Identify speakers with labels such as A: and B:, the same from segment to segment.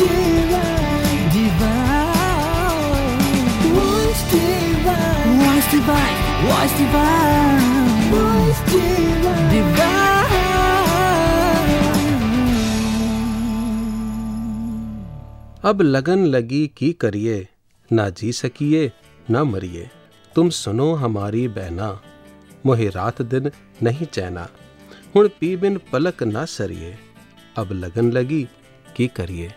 A: divine, divine. Voice divine, voice divine, voice divine, voice divine, divine.
B: अब लगन लगी की करिए ना जी सकिए ना मरिए तुम सुनो हमारी बहना मोहे रात दिन नहीं चैना हुण पी बिन पलक ना सरिए अब लगन लगी की करिए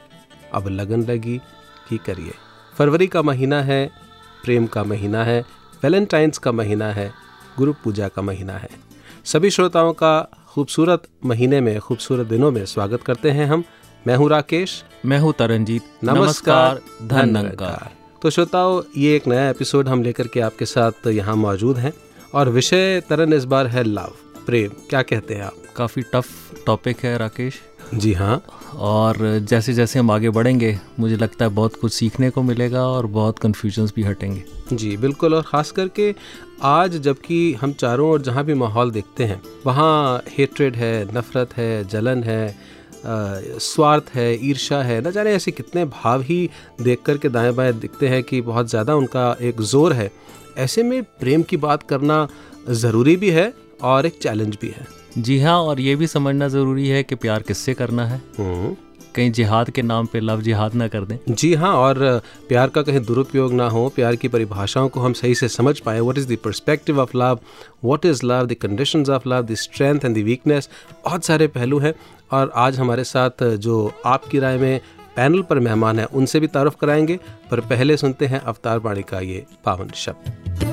B: अब लगन लगी की करिए। फरवरी का महीना है प्रेम का महीना है वैलेंटाइंस का महीना है गुरु पूजा का महीना है। सभी श्रोताओं का खूबसूरत महीने में खूबसूरत दिनों में स्वागत करते हैं हम। मैं हूँ राकेश।
C: मैं हूँ तरनजीत
B: नमस्कार
C: धन
B: नमस्कार तो श्रोताओं ये एक नया एपिसोड हम लेकर के आपके साथ यहाँ मौजूद हैं और विषय तरन इस बार है लव प्रेम। क्या कहते हैं आप?
C: काफ़ी टफ टॉपिक है राकेश।
B: जी हाँ।
C: और जैसे जैसे हम आगे बढ़ेंगे मुझे लगता है बहुत कुछ सीखने को मिलेगा और बहुत कन्फ्यूजन्स भी हटेंगे।
B: जी बिल्कुल और ख़ास करके आज जबकि हम चारों ओर जहाँ भी माहौल देखते हैं वहाँ हेट्रेड है नफ़रत है जलन है अ, स्वार्थ है ईर्षा है न जाने ऐसे कितने भाव ही देख कर के दाएँ बाएँ दिखते हैं कि बहुत ज़्यादा उनका एक ज़ोर है। ऐसे में प्रेम की बात करना ज़रूरी भी है और एक चैलेंज भी है।
C: जी हाँ और ये भी समझना ज़रूरी है कि प्यार किससे करना है?
B: हम्म।
C: कहीं जिहाद के नाम पे लव जिहाद ना कर दें।
B: जी हाँ और प्यार का कहीं दुरुपयोग ना हो प्यार की परिभाषाओं को हम सही से समझ पाए। What is the perspective of love what is love the conditions of love the strength and the weakness बहुत सारे पहलू हैं। और आज हमारे साथ जो आपकी राय में पैनल पर मेहमान हैं उनसे भी तारुफ कराएँगे। पर पहले सुनते हैं अवतार बाणी का ये पावन शब्द।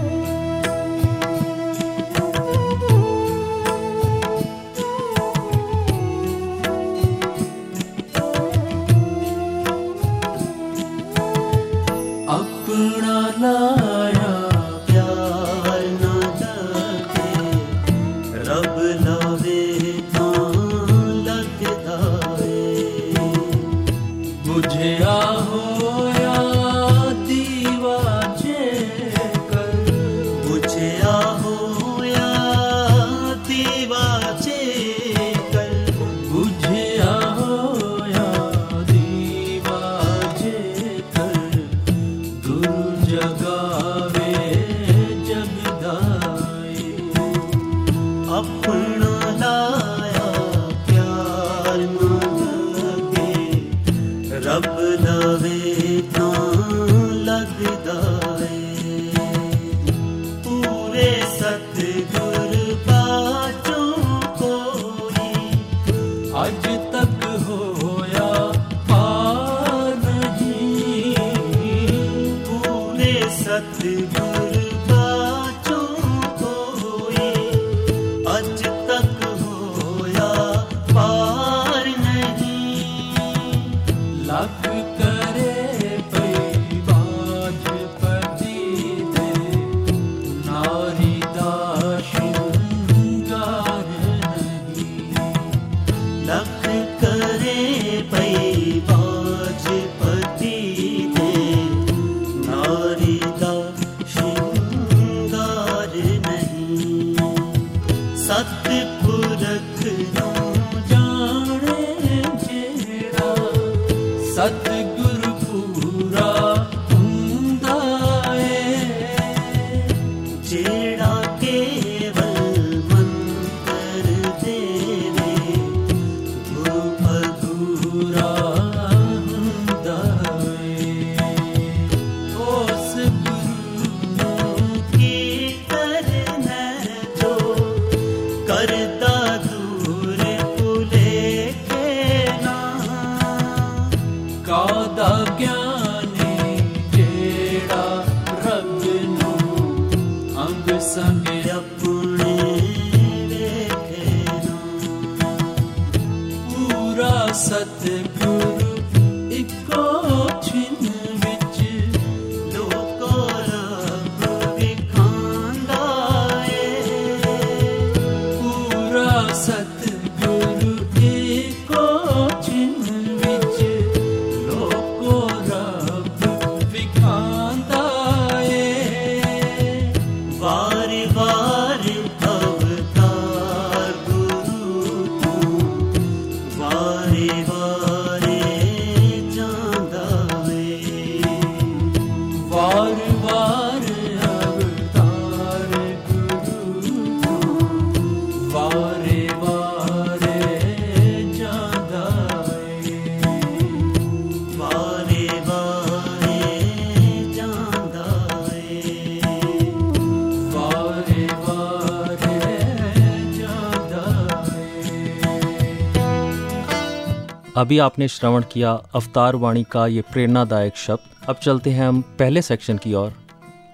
C: अभी आपने श्रवण किया अवतार वाणी का ये प्रेरणादायक शब्द। अब चलते हैं हम पहले सेक्शन की ओर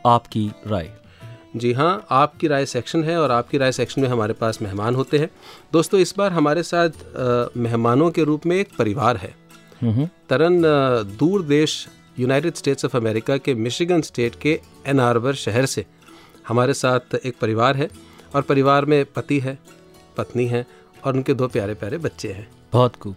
C: आपकी राय।
D: जी हाँ आपकी राय सेक्शन है और आपकी राय सेक्शन में हमारे पास मेहमान होते हैं। दोस्तों इस बार हमारे साथ मेहमानों के रूप में एक परिवार है।
C: हम्म
D: तरन दूर देश यूनाइटेड स्टेट्स ऑफ़ अमेरिका के मिशिगन स्टेट के एन आर्बर शहर से हमारे साथ एक परिवार है और परिवार में पति है पत्नी है और उनके दो प्यारे प्यारे बच्चे हैं।
C: बहुत खूब।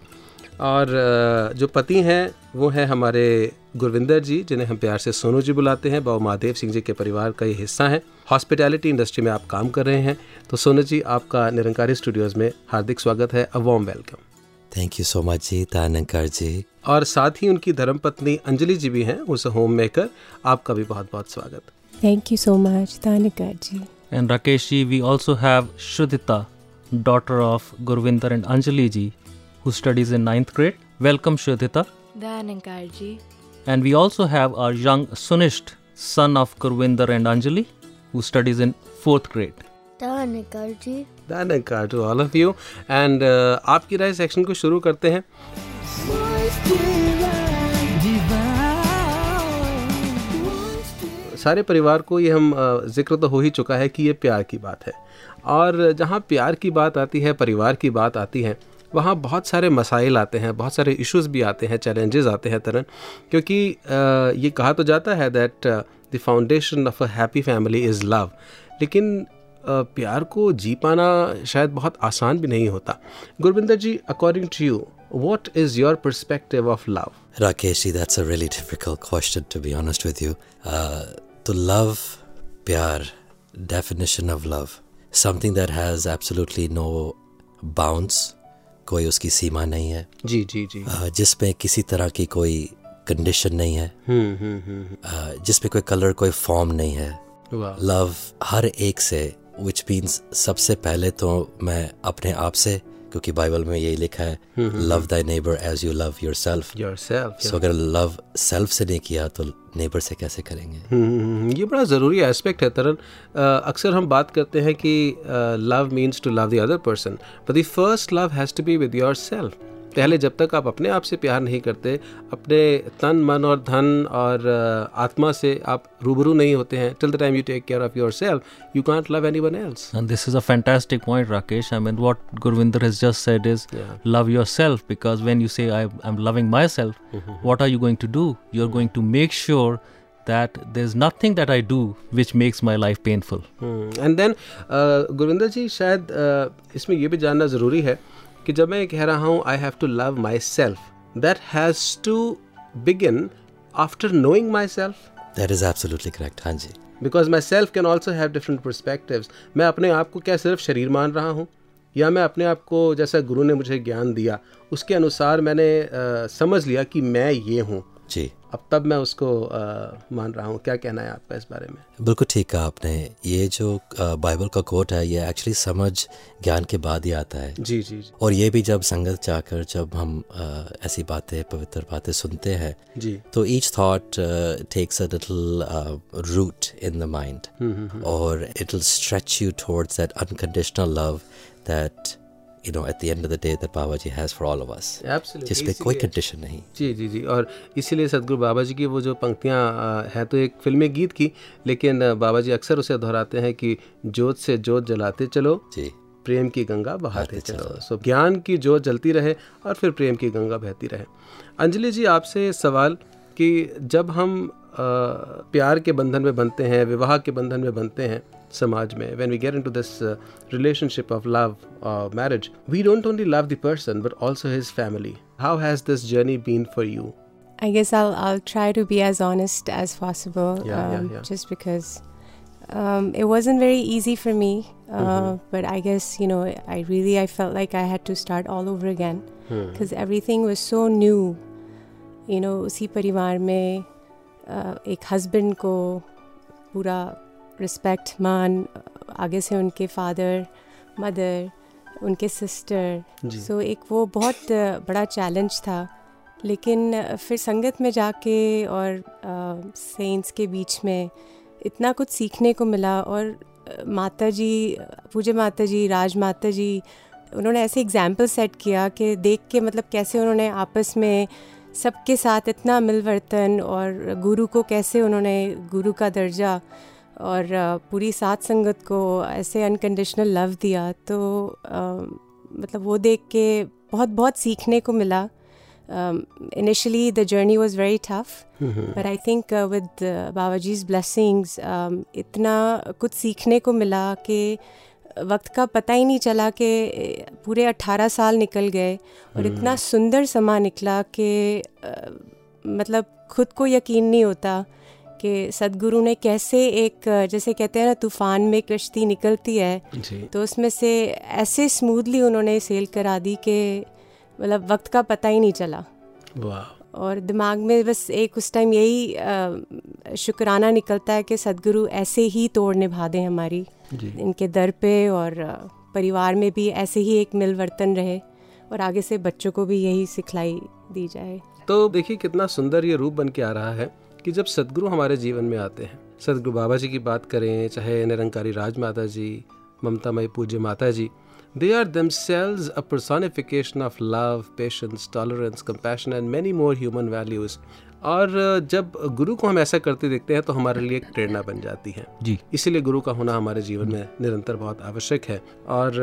D: और जो पति हैं वो हैं हमारे गुरविंदर जी जिन्हें हम प्यार से सोनू जी बुलाते हैं। बाबू महादेव सिंह जी के परिवार का ये हिस्सा है। हॉस्पिटैलिटी इंडस्ट्री में आप काम कर रहे हैं। तो सोनू जी आपका निरंकारी स्टूडियोज़ में हार्दिक स्वागत है। A warm welcome
E: thank you so much जी तानंकर जी।
D: और साथ ही उनकी धर्मपत्नी अंजलि जी भी हैं उस होम मेकर आपका भी बहुत बहुत स्वागत।
F: Thank you so much Tanikar ji.
C: And Rakesh ji, we also have Shrudita, daughter of Gurvinder and Anjali ji, who studies in ninth grade. Welcome, Shrudita.
F: Tanikar ji.
C: And we also have our young Sunisht, son of Gurvinder and Anjali, who studies in fourth grade.
G: Tanikar ji.
D: धन्यकार to all of you and आपकी राय section को शुरू करते हैं सारे परिवार को ये हम ज़िक्र तो हो ही चुका है कि ये प्यार की बात है और जहाँ प्यार की बात आती है परिवार की बात आती है वहाँ बहुत सारे मसाइल आते हैं बहुत सारे इश्यूज़ भी आते हैं चैलेंजेस आते हैं तरन क्योंकि ये कहा तो जाता है that the foundation of a happy family is love लेकिन प्यार को जी पाना शायद बहुत आसान भी नहीं होता। Gurvinder ji according to you what is your perspective of
E: love ji, that's a really difficult question to be honest with you. Uh, to love, pyar, definition of love, something that has absolutely no bounds, कोई उसकी सीमा नहीं है।
D: जी जी जी।
E: जिसमें किसी तरह की कोई condition नहीं है।
D: हम्म हम्म हम्म
E: जिसमें कोई कलर कोई फॉर्म नहीं है। लव हर एक से विच मीन्स सबसे पहले तो मैं अपने आप से क्योंकि बाइबल में यही लिखा है love thy neighbour as you love yourself
D: yourself
E: so अगर लव सेल्फ से नहीं किया तो नेबर से कैसे करेंगे?
D: ये बड़ा ज़रूरी एस्पेक्ट है तरन अक्सर हम बात करते हैं कि love means to love the other person but the first love has to be with yourself पहले जब तक आप अपने आप से प्यार नहीं करते अपने तन मन और धन और आत्मा से आप रूबरू नहीं होते हैं। Till the time you take care of yourself you can't love anyone else
C: and this is a fantastic point Rakesh I mean what Gurvinder has just said is love yourself because when you say I I am loving myself what are you going to do you are going to make sure that there's nothing that i do which makes my life painful.
D: Hmm. and then uh, gurinder ji shayad uh, isme ye bhi janna zaruri hai uh, कि जब मैं कह रहा हूँ I have to love myself that has to begin after knowing myself
E: that is absolutely correct हाँ जी।
D: Because myself can also have different perspective मैं अपने आप को क्या सिर्फ़ शरीर मान रहा हूँ? या मैं अपने आप को जैसा गुरु ने मुझे ज्ञान दिया उसके अनुसार मैंने आ, समझ लिया कि मैं ये हूँ।
E: जी।
D: अब तब मैं उसको मान रहा हूँ। क्या कहना है आपका इस बारे में?
E: बिल्कुल ठीक कहा आपने। ये जो बाइबल का कोट है ये एक्चुअली समझ ज्ञान के बाद ही आता है।
D: जी जी जी।
E: और ये भी जब संगत चाहकर जब हम अ, ऐसी बातें पवित्र बातें सुनते हैं
D: जी।
E: तो each thought takes a little root in the mind और it will stretch you towards that unconditional love that you know at the end of the day that Baba ji has for all of us
D: Absolutely.
E: जिसमें कोई condition नहीं।
D: जी जी जी। और इसीलिए सदगुरु बाबा जी की वो जो पंक्तियाँ है तो एक फिल्मी गीत की लेकिन बाबा जी अक्सर उसे दोहराते हैं कि जोत से जोत जलाते चलो
E: जी।
D: प्रेम की गंगा बहाते चलो। सो ज्ञान की जोत जलती रहे और फिर प्रेम की गंगा बहती रहे। अंजलि जी आपसे सवाल कि जब हम प्यार के बंधन में बनते हैं विवाह के बंधन में बनते हैं समाज में when we get into this uh, relationship of love or marriage we don't only love the person but also his family how has this journey been for you
F: I guess I'll I'll try to be as honest as possible.
D: Yeah, yeah,
F: um,
D: yeah.
F: Just because um, it wasn't very easy for me, uh, mm-hmm. but I guess you know I really I felt like I had to start all over again because hmm. everything was so new. You know, उसी परिवार में uh, एक husband को पूरा respect मान आगे से उनके फादर मदर उनके सिस्टर सो एक वो बहुत बड़ा चैलेंज था। लेकिन फिर संगत में जाके और सेंट्स के बीच में इतना कुछ सीखने को मिला और माता जी पूज्य माता जी राज माता जी उन्होंने ऐसे एग्ज़ाम्पल सेट किया कि देख के मतलब कैसे उन्होंने आपस में सबके साथ इतना मिलवर्तन और गुरु को कैसे उन्होंने गुरु का दर्जा और पूरी साथ संगत को ऐसे अनकंडीशनल लव दिया तो मतलब वो देख के बहुत बहुत सीखने को मिला। Initially the journey was very tough but I think with Baba ji's blessings इतना कुछ सीखने को मिला कि वक्त का पता ही नहीं चला कि पूरे अट्ठारह साल निकल गए और
D: हम्म।
F: इतना सुंदर समा निकला कि मतलब खुद को यकीन नहीं होता कि सदगुरु ने कैसे एक जैसे कहते हैं ना तूफ़ान में कश्ती निकलती है। तो उसमें से ऐसे स्मूथली उन्होंने सेल करा दी कि मतलब वक्त का पता ही नहीं चला।
D: वाह।
F: और दिमाग में बस एक उस टाइम यही शुक्राना निकलता है कि सदगुरु ऐसे ही तोड़ निभा दें हमारी
D: जी।
F: इनके दर पे और परिवार में भी ऐसे ही एक मिलवर्तन रहे और आगे से बच्चों को भी यही सिखलाई दी जाए।
D: तो देखिए कितना सुंदर ये रूप बन के आ रहा है कि जब सदगुरु हमारे जीवन में आते हैं सदगुरु बाबा जी की बात करें चाहे निरंकारी राज माता जी ममता मई पूज्य माता जी They are themselves a personification of love, patience, tolerance, compassion and many more human values. और जब गुरु को हम ऐसा करते देखते हैं तो हमारे लिए एक प्रेरणा बन जाती है
C: जी
D: इसीलिए गुरु का होना हमारे जीवन में निरंतर बहुत आवश्यक है और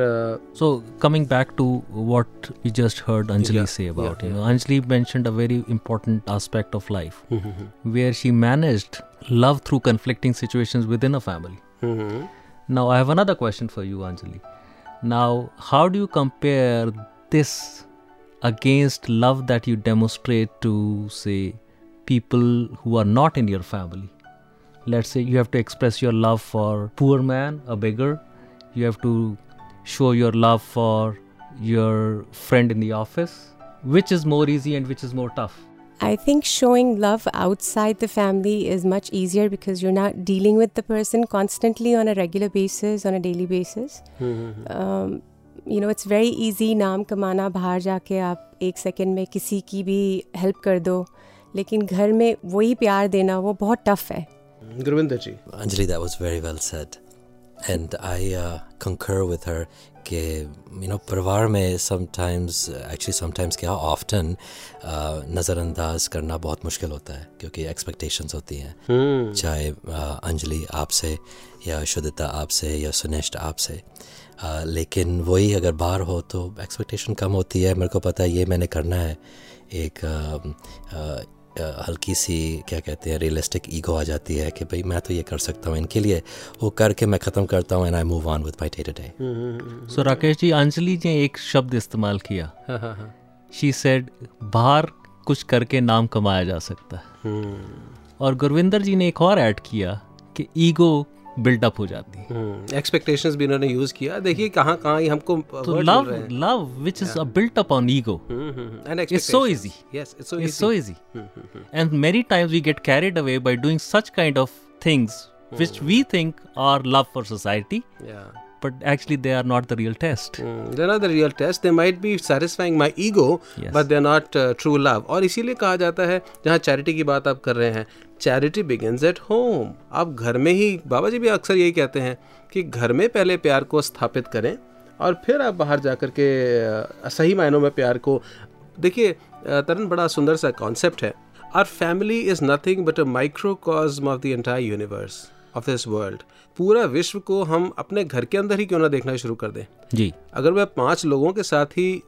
C: So coming back to what we just heard Anjali
D: Yeah,
C: say about,
D: yeah,
C: you
D: yeah.
C: know, Anjali mentioned a very important aspect of life where she managed love through conflicting situations within a family.
D: Hmm,
C: Now I have another question for you, Anjali. Now, how do you compare this against love that you demonstrate to, say, people who are not in your family? Let's say you have to express your love for poor man, a beggar. You have to show your love for your friend in the office. Which is more easy and which is more tough?
F: I think showing love outside the family is much easier because you're not dealing with the person constantly on a regular basis, on a daily basis. Um, you know, it's very easy नाम कमाना बाहर जाके आप एक second में किसी की भी हेल्प कर दो लेकिन घर में वही प्यार देना वो बहुत टफ है
D: गुरविंदर जी
E: Anjali, that was very well said. And I uh, concur with her कि you know परिवार में समटाइम्स एक्चुअली समटाइम्स क्या often uh, नज़रअंदाज करना बहुत मुश्किल होता है क्योंकि एक्सपेक्टेशंस होती हैं।
D: हम्म।
E: चाहे uh, अंजलि आपसे या शुद्धता आपसे या सुनिष्ठ आपसे। Uh, लेकिन वही अगर बाहर हो तो एक्सपेक्टेशन कम होती है। मेरे को पता है ये मैंने करना है। एक uh, हल्की सी क्या कहते हैं रियलिस्टिक ईगो आ जाती है कि भाई मैं तो ये कर सकता हूँ इनके लिए वो करके मैं ख़त्म करता हूँ and I move on with my day to day
C: so Rakesh ji Anjali ने एक शब्द इस्तेमाल किया।
D: हाँ हाँ हाँ।
C: शी सेड बाहर कुछ करके नाम कमाया जा सकता है।
D: hmm.
C: और गुरविंदर जी ने एक और ऐड किया कि ईगो बिल्टअप हो जाती है।
D: हम्म, एक्सपेक्टेशन भी इन्होंने यूज़ किया। देखिए कहाँ कहाँ हमको up on ego
C: it's so easy
D: so easy
C: and many times we get carried away by doing such kind of things which we think are love for society but actually they are not the real test.
D: Mm, they're not the real test. They might be satisfying my ego,
C: Yes.
D: but they're not uh, true love. और इसीलिए कहा जाता है जहाँ charity की बात आप कर रहे हैं चैरिटी बिगिनस एट होम आप घर में ही बाबा जी भी अक्सर यही कहते हैं कि घर में पहले प्यार को स्थापित करें और फिर आप बाहर जा कर के सही मायनों में प्यार को देखिए तरन बड़ा सुंदर सा कॉन्सेप्ट है our family is nothing but a microcosm of the entire universe of this world पूरा विश्व को हम अपने घर के अंदर ही क्यों ना देखना शुरू कर दें?
C: जी।
D: अगर मैं पाँच लोगों के साथ ही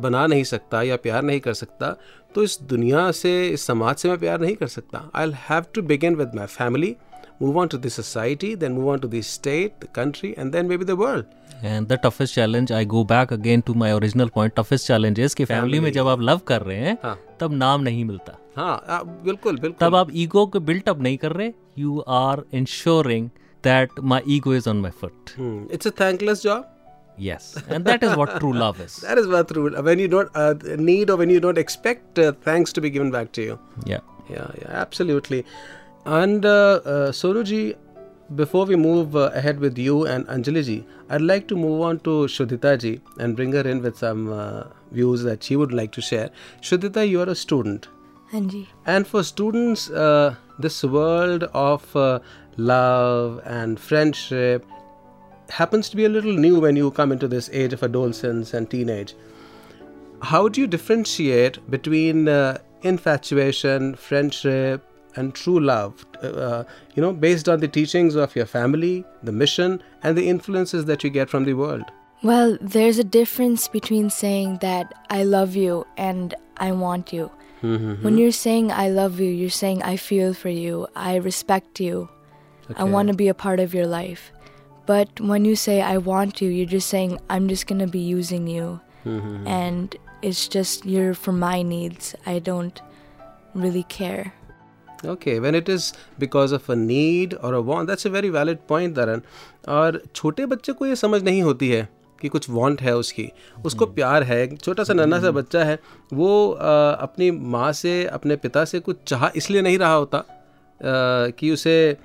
D: बना नहीं सकता या प्यार नहीं कर सकता तो इस दुनिया से इस समाज से मैं प्यार नहीं कर सकता। I have to begin with my family Move on to the society then move on to the state the country and then maybe the world
C: And the toughest challenge, I go back again to my original point. Toughest challenge is कि family में जब आप love कर रहे हैं
D: हाँ।
C: तब नाम नहीं मिलता
D: हाँ आ, बिल्कुल
C: तब
D: बिल्कुल
C: आप ईगो को बिल्ट अप नहीं कर रहे you are ensuring that my ego is on my foot
D: it's a thankless job
C: yes and that is what true love is
D: That is what true. When you don't uh, need or when you don't expect uh, thanks to be given back to you.
C: yeah
D: Yeah, yeah, absolutely. And uh, uh, before we move uh, ahead with you and Anjaliji, I'd like to move on to Shudhita ji and bring her in with some uh, views that she would like to share. Shudita, you are a student.
G: जी
D: And for students, uh, this world of uh, love and friendship, happens to be a little new when you come into this age of adolescence and teenage. How do you differentiate between uh, infatuation, friendship, and true love? Uh, uh, you know, based on the teachings of your family, the mission, and the influences that you get from the world.
G: Well, there's a difference between saying that I love you and I want you. Mm-hmm. When you're saying I love you, you're saying I feel for you, I respect you, I want to be a part of your life. But when you say I want you, you're just saying I'm just going to be using you. Mm-hmm. And it's just you're for my needs. I don't really care.
D: Okay, when it is because of a need or a want, that's a very valid point, Dharan. और छोटे बच्चे को ये समझ नहीं होती है कि कुछ वांट है उसकी। उसको प्यार है छोटा सा नन्हा सा बच्चा है वो अ, अपनी माँ से अपने पिता से कुछ चाह इसलिए नहीं रहा होता अ, कि उसे अ,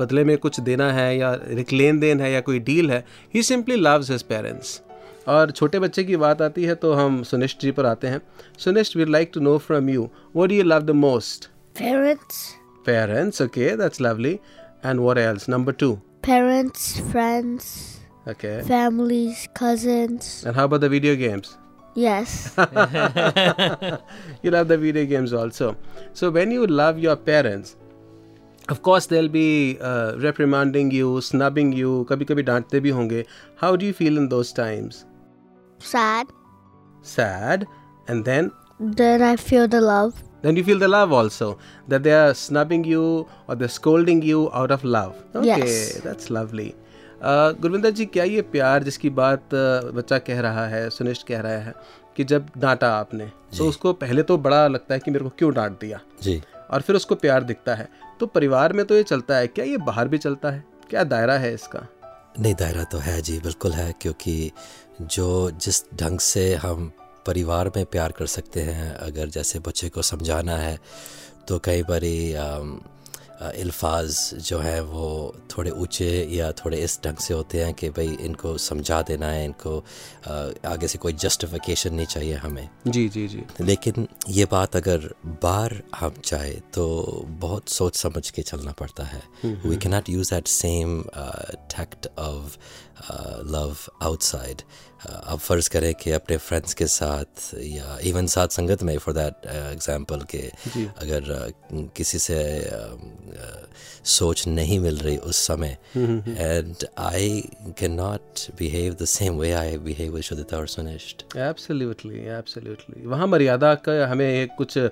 D: बदले में कुछ देना है या एक लेन देन है या कोई डील है। He simply loves his parents और छोटे बच्चे की बात आती है तो हम सुनिश्ट जी पर आते हैं। सुनिश्ट we like to know from you do you love the most?
H: Parents.
D: Parents, okay, that's lovely. And what else? Number two.
H: Parents, friends.
D: Okay.
H: Families, cousins.
D: And how about the video games?
H: Yes.
D: you love the video games also. So when you love your parents, of course they'll be uh, reprimanding you, snubbing you, kabhi kabhi daante bhi honge. How do you feel in those times?
H: Sad.
D: Sad. And then?
H: Then I feel the love.
D: Then you feel the love also that they are snubbing you or they're scolding you out of love. Okay
H: Yes.
D: that's lovely. Uh, Gurvinder ji क्या ये प्यार जिसकी बात बच्चा कह रहा है सुनिश्च कह रहा है कि जब डांटा आपने तो उसको पहले तो बड़ा लगता है कि मेरे को क्यों डांट दिया
E: जी
D: और फिर उसको प्यार दिखता है तो परिवार में तो ये चलता है क्या ये बाहर भी चलता है क्या दायरा है इसका
E: नहीं दायरा तो है जी बिल्कुल है क्योंकि जो जिस ढंग से हम परिवार में प्यार कर सकते हैं। अगर जैसे बच्चे को समझाना है तो कई बारी अल्फाज जो हैं वो थोड़े ऊँचे या थोड़े इस ढंग से होते हैं कि भाई इनको समझा देना है इनको आगे से कोई जस्टिफिकेशन नहीं चाहिए हमें।
D: जी जी जी।
E: लेकिन ये बात अगर बाहर हम चाहे तो बहुत सोच समझ के चलना पड़ता है। We cannot use that same tact of love outside अब फ़र्ज़ करें कि अपने फ्रेंड्स के साथ या इवन साथ संगत में फॉर दैट एग्जांपल के अगर uh, किसी से um, uh, सोच नहीं मिल रही उस समय and I can not behave the same way I behave with Shuddhita और
D: एब्सोल्युटली एब्सोल्युटली वहाँ मर्यादा का हमें एक कुछ अ,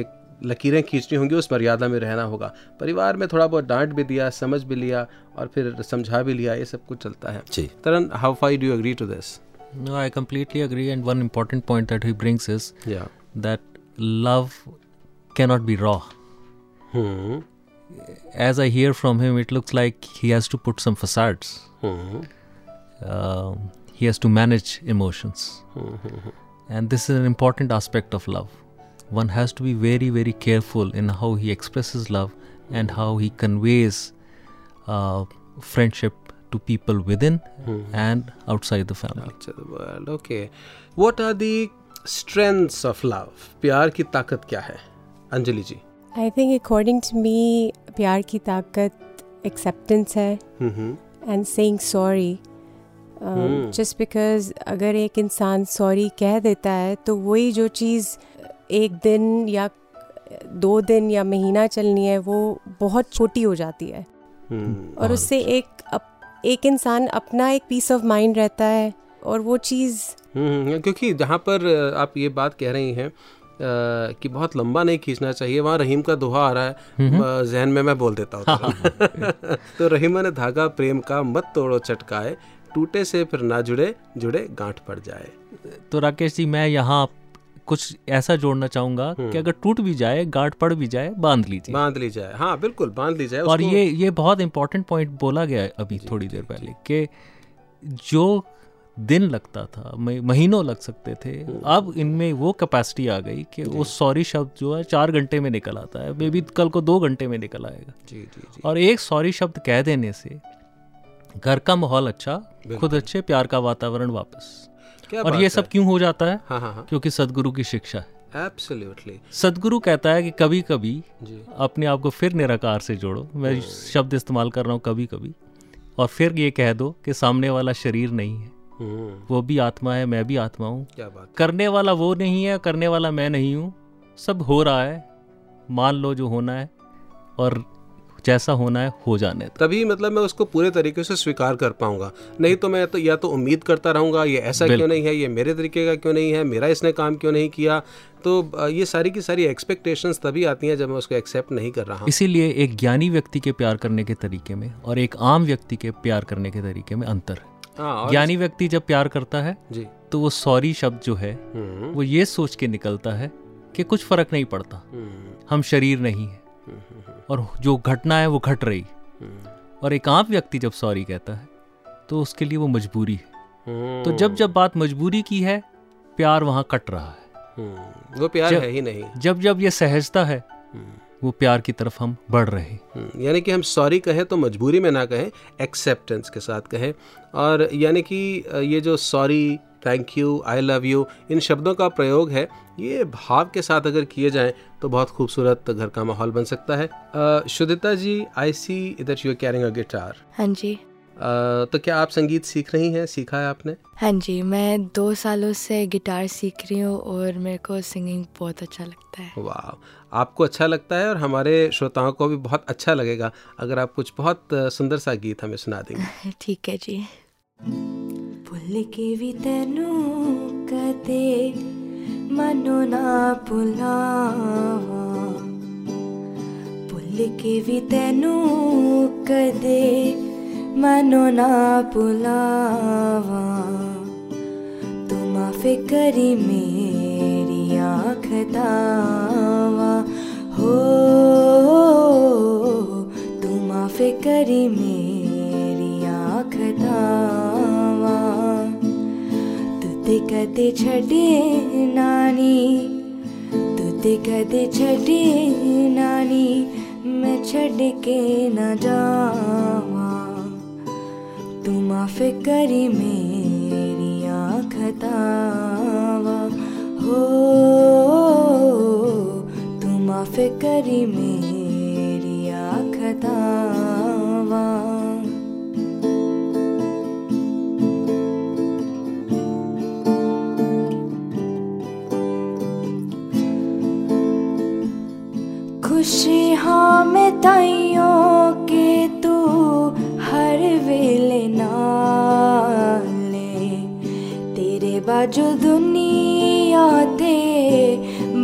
D: एक लकीरें खींचनी होंगी उस मर्यादा में रहना होगा। परिवार में थोड़ा बहुत डांट भी दिया समझ भी लिया और फिर समझा भी लिया ये सब कुछ चलता है।
E: जी।
D: Taran how far do agree to this
C: no I completely agree and one important point that he brings is that love cannot be raw as I hear from him it looks like he has to put some facades he has to manage emotions and this is an important aspect of love One has to be very, very careful in how he expresses love and how he conveys uh, friendship to people within and outside the family.
D: outside the world okay what are the strengths of love प्यार की ताकत क्या है अंजलि जी
F: I think according to me, प्यार की ताकत acceptance है
D: हम्म
F: and saying sorry. Um,
D: Hmm.
F: just because अगर एक इंसान सॉरी कह देता है तो वही जो चीज़ एक दिन या दो दिन या महीना चलनी है वो बहुत छोटी हो जाती है।
D: हम्म
F: और उससे एक अप, एक इंसान अपना एक पीस ऑफ़ माइंड रहता है और वो चीज़
D: हम्म, क्योंकि जहाँ पर आप ये बात कह रही हैं कि बहुत लंबा नहीं खींचना चाहिए वहाँ रहीम का दोहा आ रहा है जहन में मैं बोल देता हूँ तो रहीमा ने धागा प्रेम का मत तोड़ो चटकाए टूटे से फिर ना जुड़े जुड़े गांठ पड़ जाए।
C: तो राकेश जी मैं यहाँ कुछ ऐसा जोड़ना चाहूँगा कि अगर टूट भी जाए गांठ पड़ भी जाए बाँध लीजिए।
D: बाँध ली जाए। हाँ बिल्कुल बाँध ली जाए
C: और ये ये बहुत इंपॉर्टेंट पॉइंट बोला गया है अभी थोड़ी देर पहले कि जो दिन लगता था महीनों लग सकते थे अब इनमें वो कैपेसिटी आ गई कि वो सॉरी शब्द जो है चार घंटे में निकल आता है। मे बी कल को दो घंटे में निकल आएगा।
D: जी जी जी।
C: और एक सॉरी शब्द कह देने से घर का माहौल अच्छा खुद अच्छे प्यार का वातावरण वापस। और ये सब क्यों हो जाता है?
D: हाँ हाँ हाँ।
C: क्योंकि सदगुरु की शिक्षा है।
D: एब्सोल्युटली
C: सदगुरु कहता है कि कभी कभी
D: जी।
C: अपने आप को फिर निराकार से जोड़ो। मैं शब्द इस्तेमाल कर रहा हूँ कभी कभी और फिर ये कह दो कि सामने वाला शरीर नहीं है।
D: हम्म,
C: वो भी आत्मा है मैं भी आत्मा हूँ। करने वाला वो नहीं है करने वाला मैं नहीं हूँ। सब हो रहा है। मान लो जो होना है। और जैसा होना है हो जाने
D: तभी मतलब मैं उसको पूरे तरीके से स्वीकार कर पाऊँगा। नहीं तो मैं तो या तो उम्मीद करता रहूँगा ये ऐसा क्यों नहीं है ये मेरे तरीके का क्यों नहीं है मेरा इसने काम क्यों नहीं किया? तो ये सारी की सारी एक्सपेक्टेशंस तभी आती हैं जब मैं उसको एक्सेप्ट नहीं कर रहा हूँ।
C: इसीलिए एक ज्ञानी व्यक्ति के प्यार करने के तरीके में और एक आम व्यक्ति के प्यार करने के तरीके में अंतर है।
D: हाँ
C: ज्ञानी व्यक्ति जब प्यार करता है
D: जी।
C: तो वो सॉरी शब्द जो है
D: हम्म,
C: वो ये सोच के निकलता है कि कुछ फ़र्क नहीं पड़ता।
D: हम्म,
C: हम शरीर नहीं है। और जो घटना है वो घट रही।
D: हम्म,
C: और एक आम व्यक्ति जब सॉरी कहता है तो उसके लिए वो मजबूरी है।
D: हम्म,
C: तो जब जब बात मजबूरी की है प्यार वहाँ कट रहा है।
D: हम्म, वो प्यार
C: जब-
D: है ही नहीं।
C: जब जब ये सहजता है
D: हम्म,
C: वो प्यार की तरफ़ हम बढ़ रहे हैं।
D: हम्म, यानी कि हम सॉरी कहें तो मजबूरी में ना कहें एक्सेप्टेंस के साथ कहें। और यानी कि ये जो sorry thank you I love you इन शब्दों का प्रयोग है ये भाव के साथ अगर किए जाएँ तो बहुत खूबसूरत घर का माहौल बन सकता है। Shuddhita ji I see that you carrying a guitar
G: हाँ जी।
D: तो क्या आप संगीत सीख रही हैं? सीखा है आपने?
G: हाँ जी मैं दो सालों से गिटार सीख रही हूँ और मेरे को सिंगिंग बहुत अच्छा लगता है।
D: वाह आपको अच्छा लगता है और हमारे श्रोताओं को भी बहुत अच्छा लगेगा। अगर आप कुछ बहुत सुंदर सा गीत हमें सुना देंगे।
G: ठीक है जी। ਭੁੱਲ ਕੇ ਵੀ ਤੈਨੂੰ ਕਦੇ ਮਨੋਂ ਨਾ ਭੁਲਾਵਾਂ। ਭੁੱਲ ਕੇ ਵੀ ਤੈਨੂੰ ਕਦੇ ਮਨੋਂ ਨਾ ਭੁਲਾਵਾਂ। ਤੂੰ ਮਾਫ ਕਰੀ ਮੇਰੀਆਂ ਖਤਾਵਾਂ ਹੋ, ਤੂੰ ਮਾਫ ਕਰੀ ਮੇਰੀਆਂ ਖਤਾਵਾਂ तुते कदे छडे नानी तुते कदे छडे नानी मैं छड मे न करी मेरी आँख तावा। हो तू माफ करी मेरी आँख तावा। ਖੁਸ਼ੀ ਹਾਂ ਮੈਂ ਤਾਈਓ ਕਿ ਤੂੰ ਹਰ ਵੇਲੇ ਨਾਲੇ ਤੇਰੇ ਬਾਜੂ ਦੁਨੀਆ ਤੇ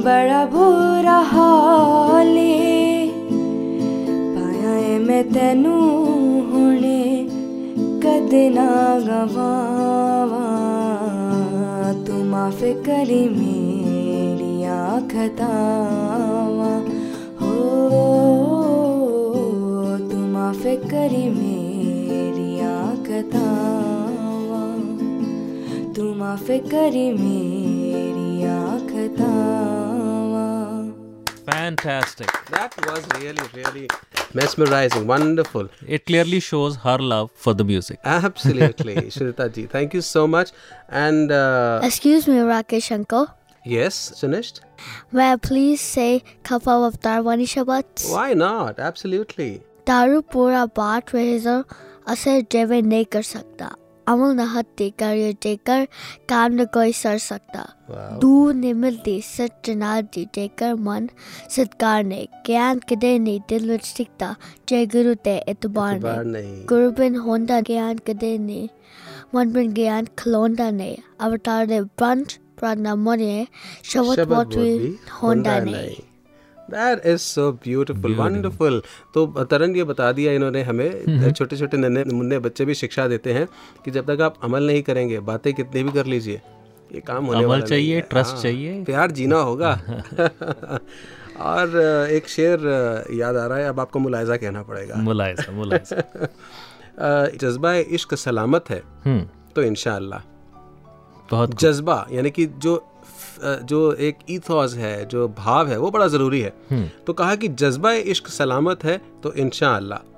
G: ਬੜਾ ਬੁਰਾ ਹਾਲੇ ਪਾਇਆ ਮੈਂ ਤੈਨੂੰ ਹੁਣੇ ਕਦੇ ਨਾ ਗਵਾਵਾਂ ਤੂੰ ਮਾਫ ਕਰੀ ਮੇਰੀਆਂ ਖਤਾਵਾਂ तू
C: Fantastic.
D: That was really, really mesmerizing. Wonderful.
C: It clearly shows her love for the music.
D: Absolutely. Shridhar ji, thank you so much. And. Uh,
H: Excuse me, Rakesh uncle.
D: Yes, finished.
H: May I please say couple of Darwani Shabbats?
D: Why not? Absolutely.
H: दारू पूरा बाट रहेगा असर जेवे नहीं कर सकता। अमल नहत देकर ये देकर काम न कोई सर सकता. दूर निमिल दी सच्चना दी देकर मन सत्कार ने ज्ञान कदे नहीं दिल विच सिकता जय गुरु ते इतबार ने
D: नहीं।
H: गुरु बिन होंदा ज्ञान कदे नहीं। मन बिन ज्ञान खलोंदा नहीं। अवतार दे बंद प्रार्थना मने शब्द बहुत भी होंदा नहीं।
D: That is so beautiful, wonderful. तो तरन ये बता दिया इन्होंने हमें छोटे छोटे नन्हे मुन्ने बच्चे भी शिक्षा देते हैं कि जब तक आप अमल नहीं करेंगे बातें कितनी भी कर लीजिए ये काम होने
C: अमल
D: वाला
C: चाहिए, trust
D: हाँ,
C: चाहिए।
D: प्यार जीना होगा। और एक शेर याद आ रहा है अब आपको मुलायजा कहना पड़ेगा।
C: मुलायजा मुलायजा।
D: जज्बा इश्क सलामत है
C: हम्म।
D: तो इंशाअल्लाह।
C: बहुत
D: जज्बा यानी कि जो जो एक ईथॉस है जो भाव है वो बड़ा ज़रूरी है।
C: हम्म।
D: तो कहा कि जज्बा इश्क सलामत है तो इंशाअल्लाह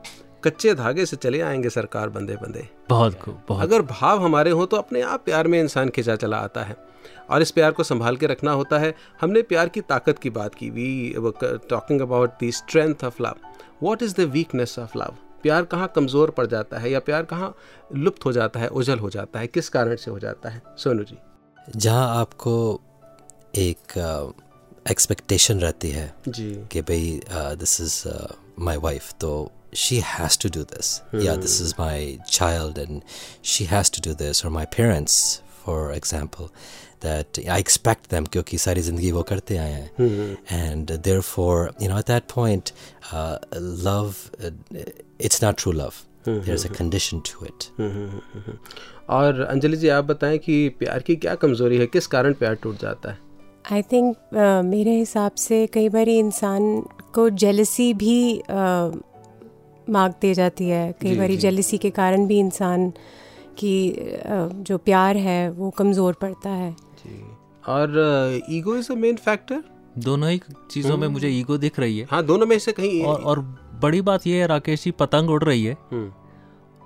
D: कच्चे धागे से चले आएँगे सरकार बंदे बंदे
C: बहुत खूब बहुत
D: अगर भाव हमारे हों तो अपने आप प्यार में इंसान खिंचा चला आता है। और इस प्यार को संभाल के रखना होता है। हमने प्यार की ताकत की बात की। We talking about the strength of love what is the weakness of love प्यार कहाँ कमज़ोर पड़ जाता है या प्यार कहाँ लुप्त हो जाता है उजल हो जाता है किस कारण से हो जाता है? सोनू जी।
E: जहाँ आपको एक एक्सपेक्टेशन uh, रहती है कि भाई दिस इज़ माय वाइफ तो she has to do this या this is my child and she has to do this और my parents for example that I expect them क्योंकि सारी ज़िंदगी वो करते आए हैं। And there for you know at that point love it's not true love there is a condition to it
D: और अंजलि जी आप बताएँ कि प्यार की क्या कमज़ोरी है? किस कारण प्यार टूट जाता है?
F: आई थिंक uh, मेरे हिसाब से कई बार इंसान को जेलसी भी uh, मार्क दे जाती है। कई बार जेलसी के कारण भी इंसान की uh, जो प्यार है वो कमज़ोर पड़ता है।
D: जी। और ego is a main factor
C: दोनों ही चीज़ों में मुझे ईगो दिख रही है।
D: हाँ दोनों में से कहीं
C: और और बड़ी बात यह है राकेश जी पतंग उड़ रही है।
D: हम्म,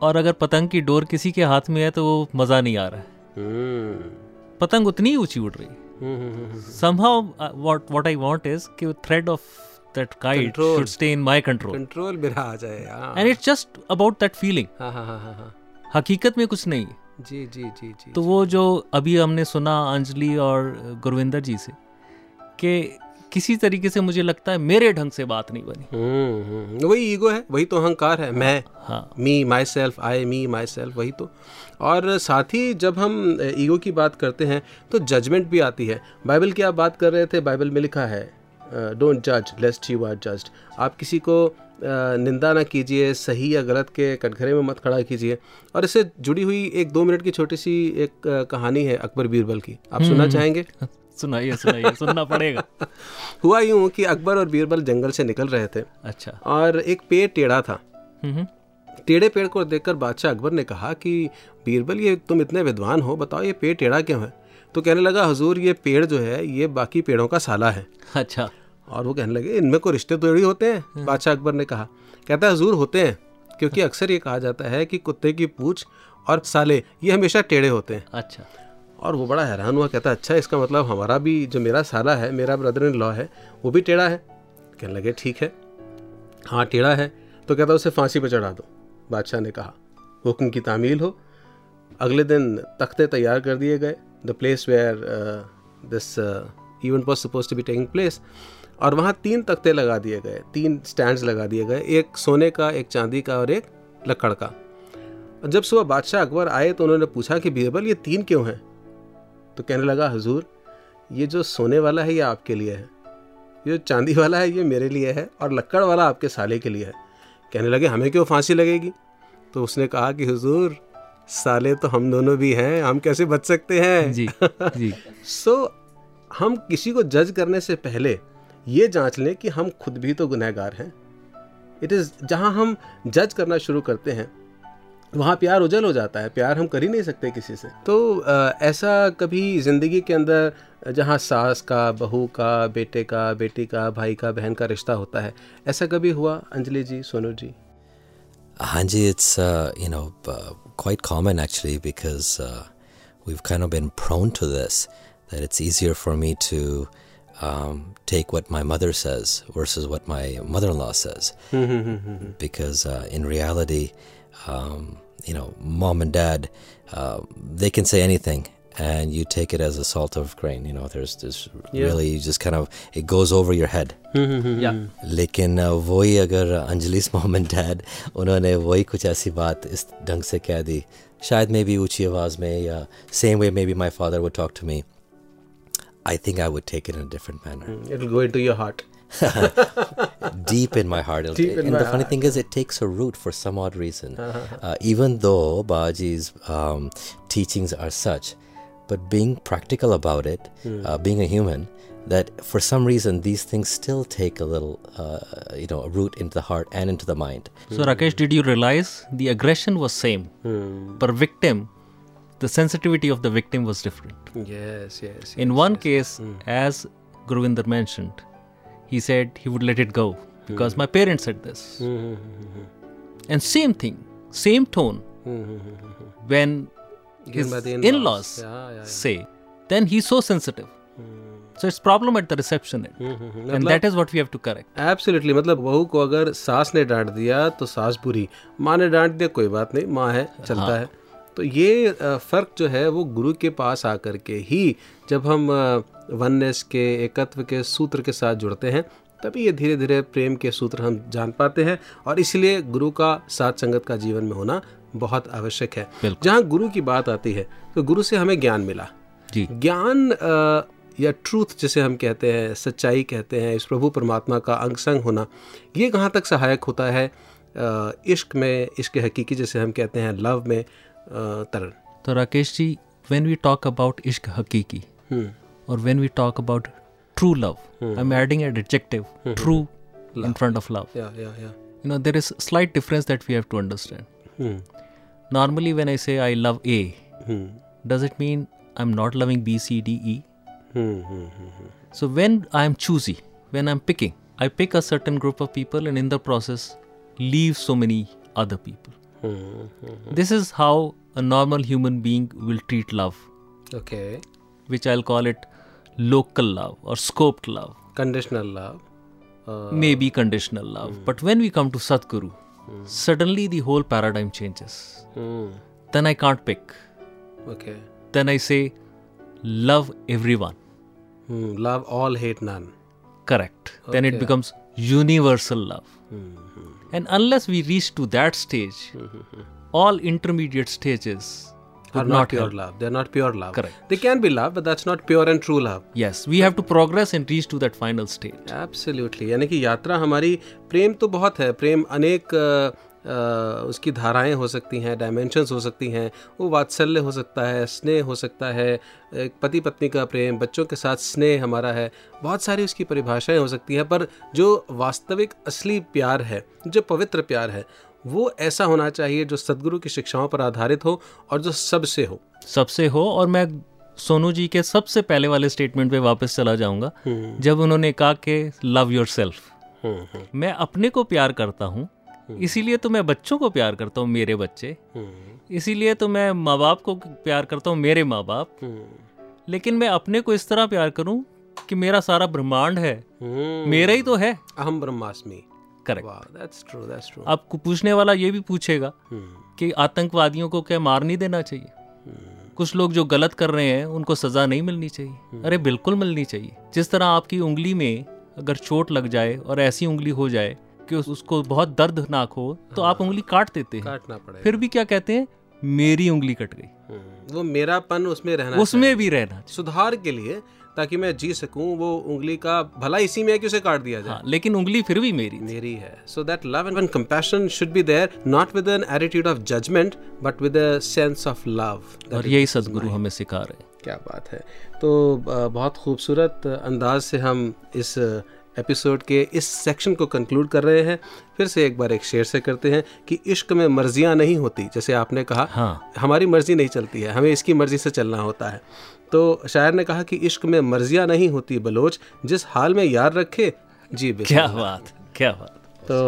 C: और अगर पतंग की डोर किसी के हाथ में है तो वो मज़ा नहीं आ रहा है।
D: हम्म,
C: पतंग उतनी ही ऊँची उड़ रही है।
D: हम्म, hmm, hmm,
C: somehow uh, what what I want is कि thread of that kite
D: Control.
C: should stay in my control
D: control मेरा आ जाए हाँ
C: and it's just about that feeling
D: हाँ हाँ हाँ हाँ हाँ
C: हकीकत में कुछ नहीं
D: जी जी जी जी
C: तो वो जो अभी हमने सुना अंजलि और गुरविंदर जी से कि किसी तरीके से मुझे लगता है मेरे ढंग से बात नहीं बनी।
D: हम्म, हम्म, वही ईगो है वही तो अहंकार है मैं
C: हाँ।
D: मी my self I me my self वही तो। और साथ ही जब हम ईगो की बात करते हैं तो जजमेंट भी आती है। बाइबल की आप बात कर रहे थे बाइबल में लिखा है डोंट जज लेस्ट यू आर जज्ड आप किसी को निंदा ना कीजिए सही या गलत के कटघरे में मत खड़ा कीजिए। और इससे जुड़ी हुई एक दो मिनट की छोटी सी एक कहानी है अकबर बीरबल की। आप सुनना चाहेंगे?
C: सुनाइए सुनाइए सुनना पड़ेगा।
D: हुआ यूँ कि अकबर और बीरबल जंगल से निकल रहे थे।
C: अच्छा।
D: और एक पेड़ टेढ़ा था।
C: हम्म हम्म,
D: टेढ़े पेड़ को देखकर बादशाह अकबर ने कहा कि बीरबल ये तुम इतने विद्वान हो बताओ ये पेड़ टेढ़ा क्यों है? तो कहने लगा हजूर ये पेड़ जो है ये बाकी पेड़ों का साला है।
C: अच्छा।
D: और वो कहने लगे इनमें को रिश्ते तो ही होते हैं? बादशाह अकबर ने कहा कहता है हजूर होते हैं क्योंकि अक्सर ये कहा जाता है कि कुत्ते की पूछ और साले ये हमेशा टेढ़े होते हैं।
C: अच्छा।
D: और वो बड़ा हैरान हुआ, कहता अच्छा इसका मतलब हमारा भी जो मेरा साला है, मेरा ब्रदर इन लॉ है, वो भी टेढ़ा है? कहने लगे, ठीक है। हाँ टेढ़ा है। तो कहता, उसे फांसी पर चढ़ा दो, बादशाह ने कहा। हुक्म की तामील हो। अगले दिन तख्ते तैयार कर दिए गए। The place where this event was suppose to be taking place और वहाँ तीन तख्ते लगा दिए गए, तीन स्टैंड लगा दिए गए, एक सोने का, एक चांदी का और एक लकड़ का। जब सुबह बादशाह अकबर आए तो उन्होंने पूछा कि, बीरबल, ये तीन क्यों हैं? तो कहने लगा हजूर ये जो सोने वाला है ये आपके लिए है। ये जो चांदी वाला है ये मेरे लिए है और लक्कड़ वाला आपके साले के लिए है। कहने लगे हमें क्यों फांसी लगेगी? तो उसने कहा कि हुजूर साले तो हम दोनों भी हैं हम कैसे बच सकते हैं?
C: जी जी।
D: सो so, हम किसी को जज करने से पहले ये जाँच लें कि हम खुद भी तो गुनहगार हैं। इट इज़ जहाँ हम जज करना शुरू करते हैं वहाँ प्यार उजल हो जाता है प्यार हम कर ही नहीं सकते किसी से। तो आ, ऐसा कभी ज़िंदगी के अंदर जहाँ सास का बहू का बेटे का बेटी का भाई का बहन का रिश्ता होता है ऐसा कभी हुआ? अंजलि जी सोनू जी।
E: हाँ जी it's you know quite common actually because we kind of been frown to this that it's easier for me to take what my my mother says versus what my mother in law says. Hmm, hmm, hmm, because uh, um, you know, mom and dad, uh, they can say anything. And you take it as a salt of grain. You know, there's this really you just kind of it goes over your head.
C: या
E: लेकिन अ, वही अगर अंजलिस मोम and dad उन्होंने वही कुछ ऐसी बात इस ढंग से कह दी शायद मे बी ऊंची आवाज़ में या same way maybe my father would talk to me I think I would take it in different manner
D: it go into your heart
E: Deep in my heart.
D: Deep in
E: and
D: my
E: the funny
D: heart.
E: thing is, it takes a root for some odd reason. Uh-huh. Uh, even though Baji's um, teachings are such, but being practical about it, mm. uh, being a human, that for some reason these things still take a little, uh, you know, a root into the heart and into the mind.
C: So, Rakesh, did you realize the aggression was same, mm. victim the sensitivity of the victim was different.
D: Yes, yes.
C: yes in one yes. case, mm. as Gurvinder mentioned, he said he would let it go because mm-hmm. my parents said this. Mm-hmm. And same thing, same tone mm-hmm. when his
D: by the in-laws.
C: in-laws
D: Yeah, yeah, yeah.
C: say, then he's so sensitive. So it's problem at the reception end.
D: हम्म,
C: And that is what we have to correct.
D: Absolutely मतलब बहू को अगर सास ने डांट दिया तो सास बुरी माँ ने डांट दिया कोई बात नहीं माँ है चलता है तो ये फ़र्क जो है वो गुरु के पास आकर के ही जब हम वननेस के एकत्व के सूत्र के साथ जुड़ते हैं तभी ये धीरे धीरे प्रेम के सूत्र हम जान पाते हैं और इसलिए गुरु का साथ संगत का जीवन में होना बहुत आवश्यक है। जहाँ गुरु की बात आती है तो गुरु से हमें ज्ञान मिला। ज्ञान या ट्रूथ जिसे हम कहते हैं सच्चाई कहते हैं इस प्रभु परमात्मा का अंग संग होना ये कहाँ तक सहायक होता है? इश्क में इश्क हकीकी जैसे हम कहते हैं लव में तरन
C: तो Rakesh ji when we talk about इश्क hakiki
D: हम्म।
C: or when we talk about true love mm. i'm mm-hmm. adding an adjective mm-hmm. true love. in front of love
D: yeah yeah yeah
C: you know there is a slight difference that we have to understand
D: mm.
C: normally when i say i love a
D: mm.
C: does it mean i'm not loving b c d e
D: mm-hmm.
C: so when i'm choosy when i'm picking i pick a certain group of people and in the process leave so many other people
D: mm-hmm.
C: this is how a normal human being will treat love
D: okay
C: which i'll call it local love or scoped love.
D: Conditional love.
C: Uh, Maybe conditional love. Mm. But when we come to Sadhguru, mm. suddenly the whole paradigm changes.
D: Mm.
C: Then I can't pick.
D: Okay.
C: Then I say, love everyone.
D: Hmm. love all, hate none.
C: Correct. Okay. Then it becomes universal love. Hmm. Hmm. And unless we reach to that stage, all intermediate stages
D: are not
C: not
D: pure
C: help.
D: love. They're not pure love.
C: Correct.
D: they can be love but that's not pure and true love.
C: Yes we have to progress and reach to that final state.
D: Absolutely यानी कि यात्रा हमारी प्रेम तो बहुत है। प्रेम अनेक उसकी धाराएँ हो सकती हैं डायमेंशंस हो सकती हैं। वो वात्सल्य हो सकता है स्नेह हो सकता है एक पति पत्नी का प्रेम बच्चों के साथ स्नेह हमारा है। बहुत सारी उसकी परिभाषाएँ हो सकती हैं पर जो वास्तविक असली प्यार है जो पवित्र प्यार है वो ऐसा होना चाहिए जो सदगुरु की शिक्षाओं पर आधारित हो और जो सबसे हो।
C: सबसे हो और मैं सोनू जी के सबसे पहले वाले स्टेटमेंट पे वापस चला जाऊँगा जब उन्होंने कहा कि लव योर सेल्फ मैं अपने को प्यार करता हूँ इसीलिए तो मैं बच्चों को प्यार करता हूँ मेरे बच्चे। इसीलिए तो मैं माँ बाप को प्यार करता हूँ मेरे माँ बाप लेकिन मैं अपने को इस तरह प्यार करूँ कि मेरा सारा ब्रह्मांड है। मेरा ही तो है।
D: अहम ब्रह्मास्मि। Correct that's true that's
C: true पूछने वाला ये भी पूछेगा कि आतंकवादियों को क्या मार नहीं देना चाहिए? कुछ लोग जो गलत कर रहे हैं उनको सजा नहीं मिलनी चाहिए। अरे बिल्कुल मिलनी चाहिए। जिस तरह आपकी उंगली में अगर चोट लग जाए और ऐसी उंगली हो जाए कि उसको बहुत दर्दनाक हो तो आप उंगली काट देते हैं।
D: काटना पड़ेगा।
C: फिर भी क्या कहते हैं? मेरी उंगली कट गई।
D: वो मेरापन उसमें रहना
C: उसमें भी रहना
D: सुधार के लिए ताकि मैं जी सकूँ वो उंगली का भला इसी में है कि उसे काट दिया जाए।
C: हाँ लेकिन उंगली फिर भी मेरी
D: मेरी है। So that love and compassion should be there not with an attitude of judgement but with a sense of love
C: और यही सदगुरु हमें सिखा रहे हैं।
D: क्या बात है। तो बहुत खूबसूरत अंदाज से हम इस एपिसोड के इस सेक्शन को कंक्लूड कर रहे हैं। फिर से एक बार एक शेर से करते हैं कि इश्क में मर्जियाँ नहीं होती जैसे आपने कहा
C: हाँ।
D: हमारी मर्ज़ी नहीं चलती है हमें इसकी मर्ज़ी से चलना होता है। तो शायर ने कहा कि इश्क में मर्जियाँ नहीं होती बलोच जिस हाल में यार रखे जी बिल्कुल
C: क्या बात क्या बात
D: तो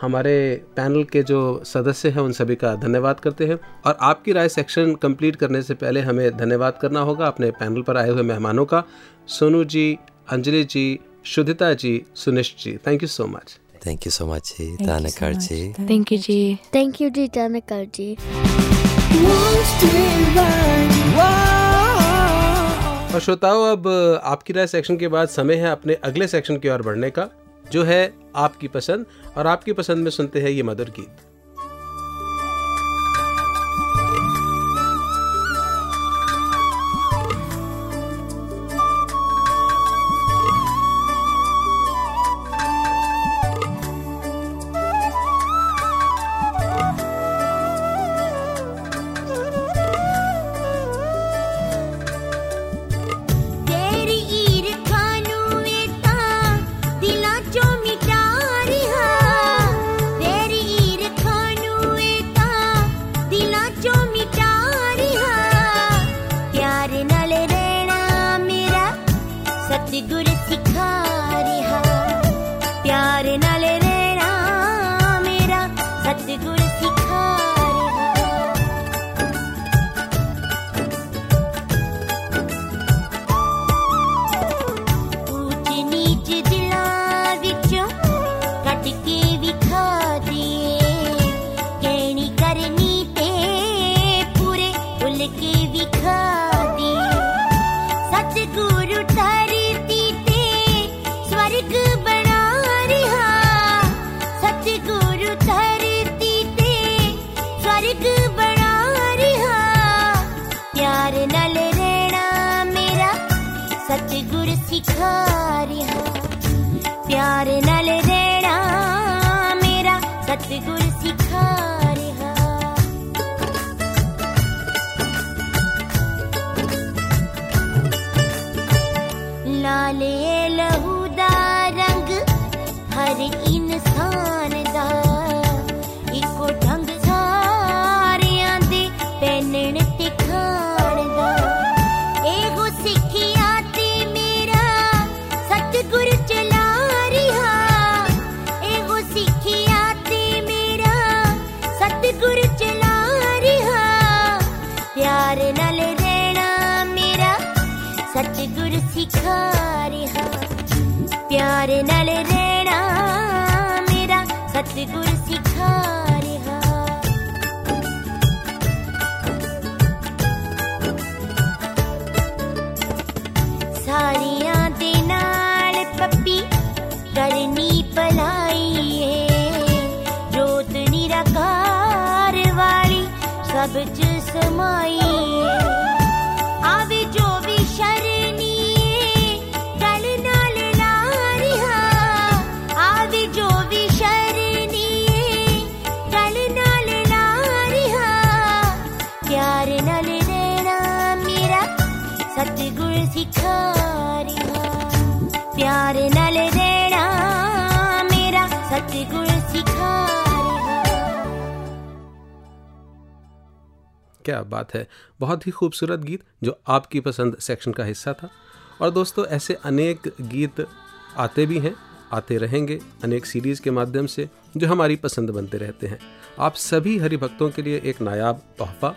D: हमारे पैनल के जो सदस्य हैं उन सभी का धन्यवाद करते हैं और आपकी राय सेक्शन कंप्लीट करने से पहले हमें धन्यवाद करना होगा अपने पैनल पर आए हुए मेहमानों का Sonu ji Anjali ji Shuddhita ji सुनिश्च ji thank you so much
E: Thank you so much, Ji.
F: Thank you so
E: Tanakar
F: much.
E: Ji.
G: Thank you, Ji.
H: Thank you, जी जानकर जी
D: और श्रोताओं अब, आपकी राय सेक्शन के बाद समय है अपने अगले सेक्शन की ओर बढ़ने का, जो है आपकी पसंद और आपकी पसंद में सुनते हैं ये मधुर गीत।
I: धरती बना रहा। प्यार नल रहना सतगुर सिखा प्यार नल रहना मेरा सतगुर सिखा लाले Why?
D: क्या बात है। बहुत ही खूबसूरत गीत जो आपकी पसंद सेक्शन का हिस्सा था। और दोस्तों, ऐसे अनेक गीत आते भी हैं, आते रहेंगे अनेक सीरीज़ के माध्यम से जो हमारी पसंद बनते रहते हैं। आप सभी हरिभक्तों के लिए एक नायाब तोहफा,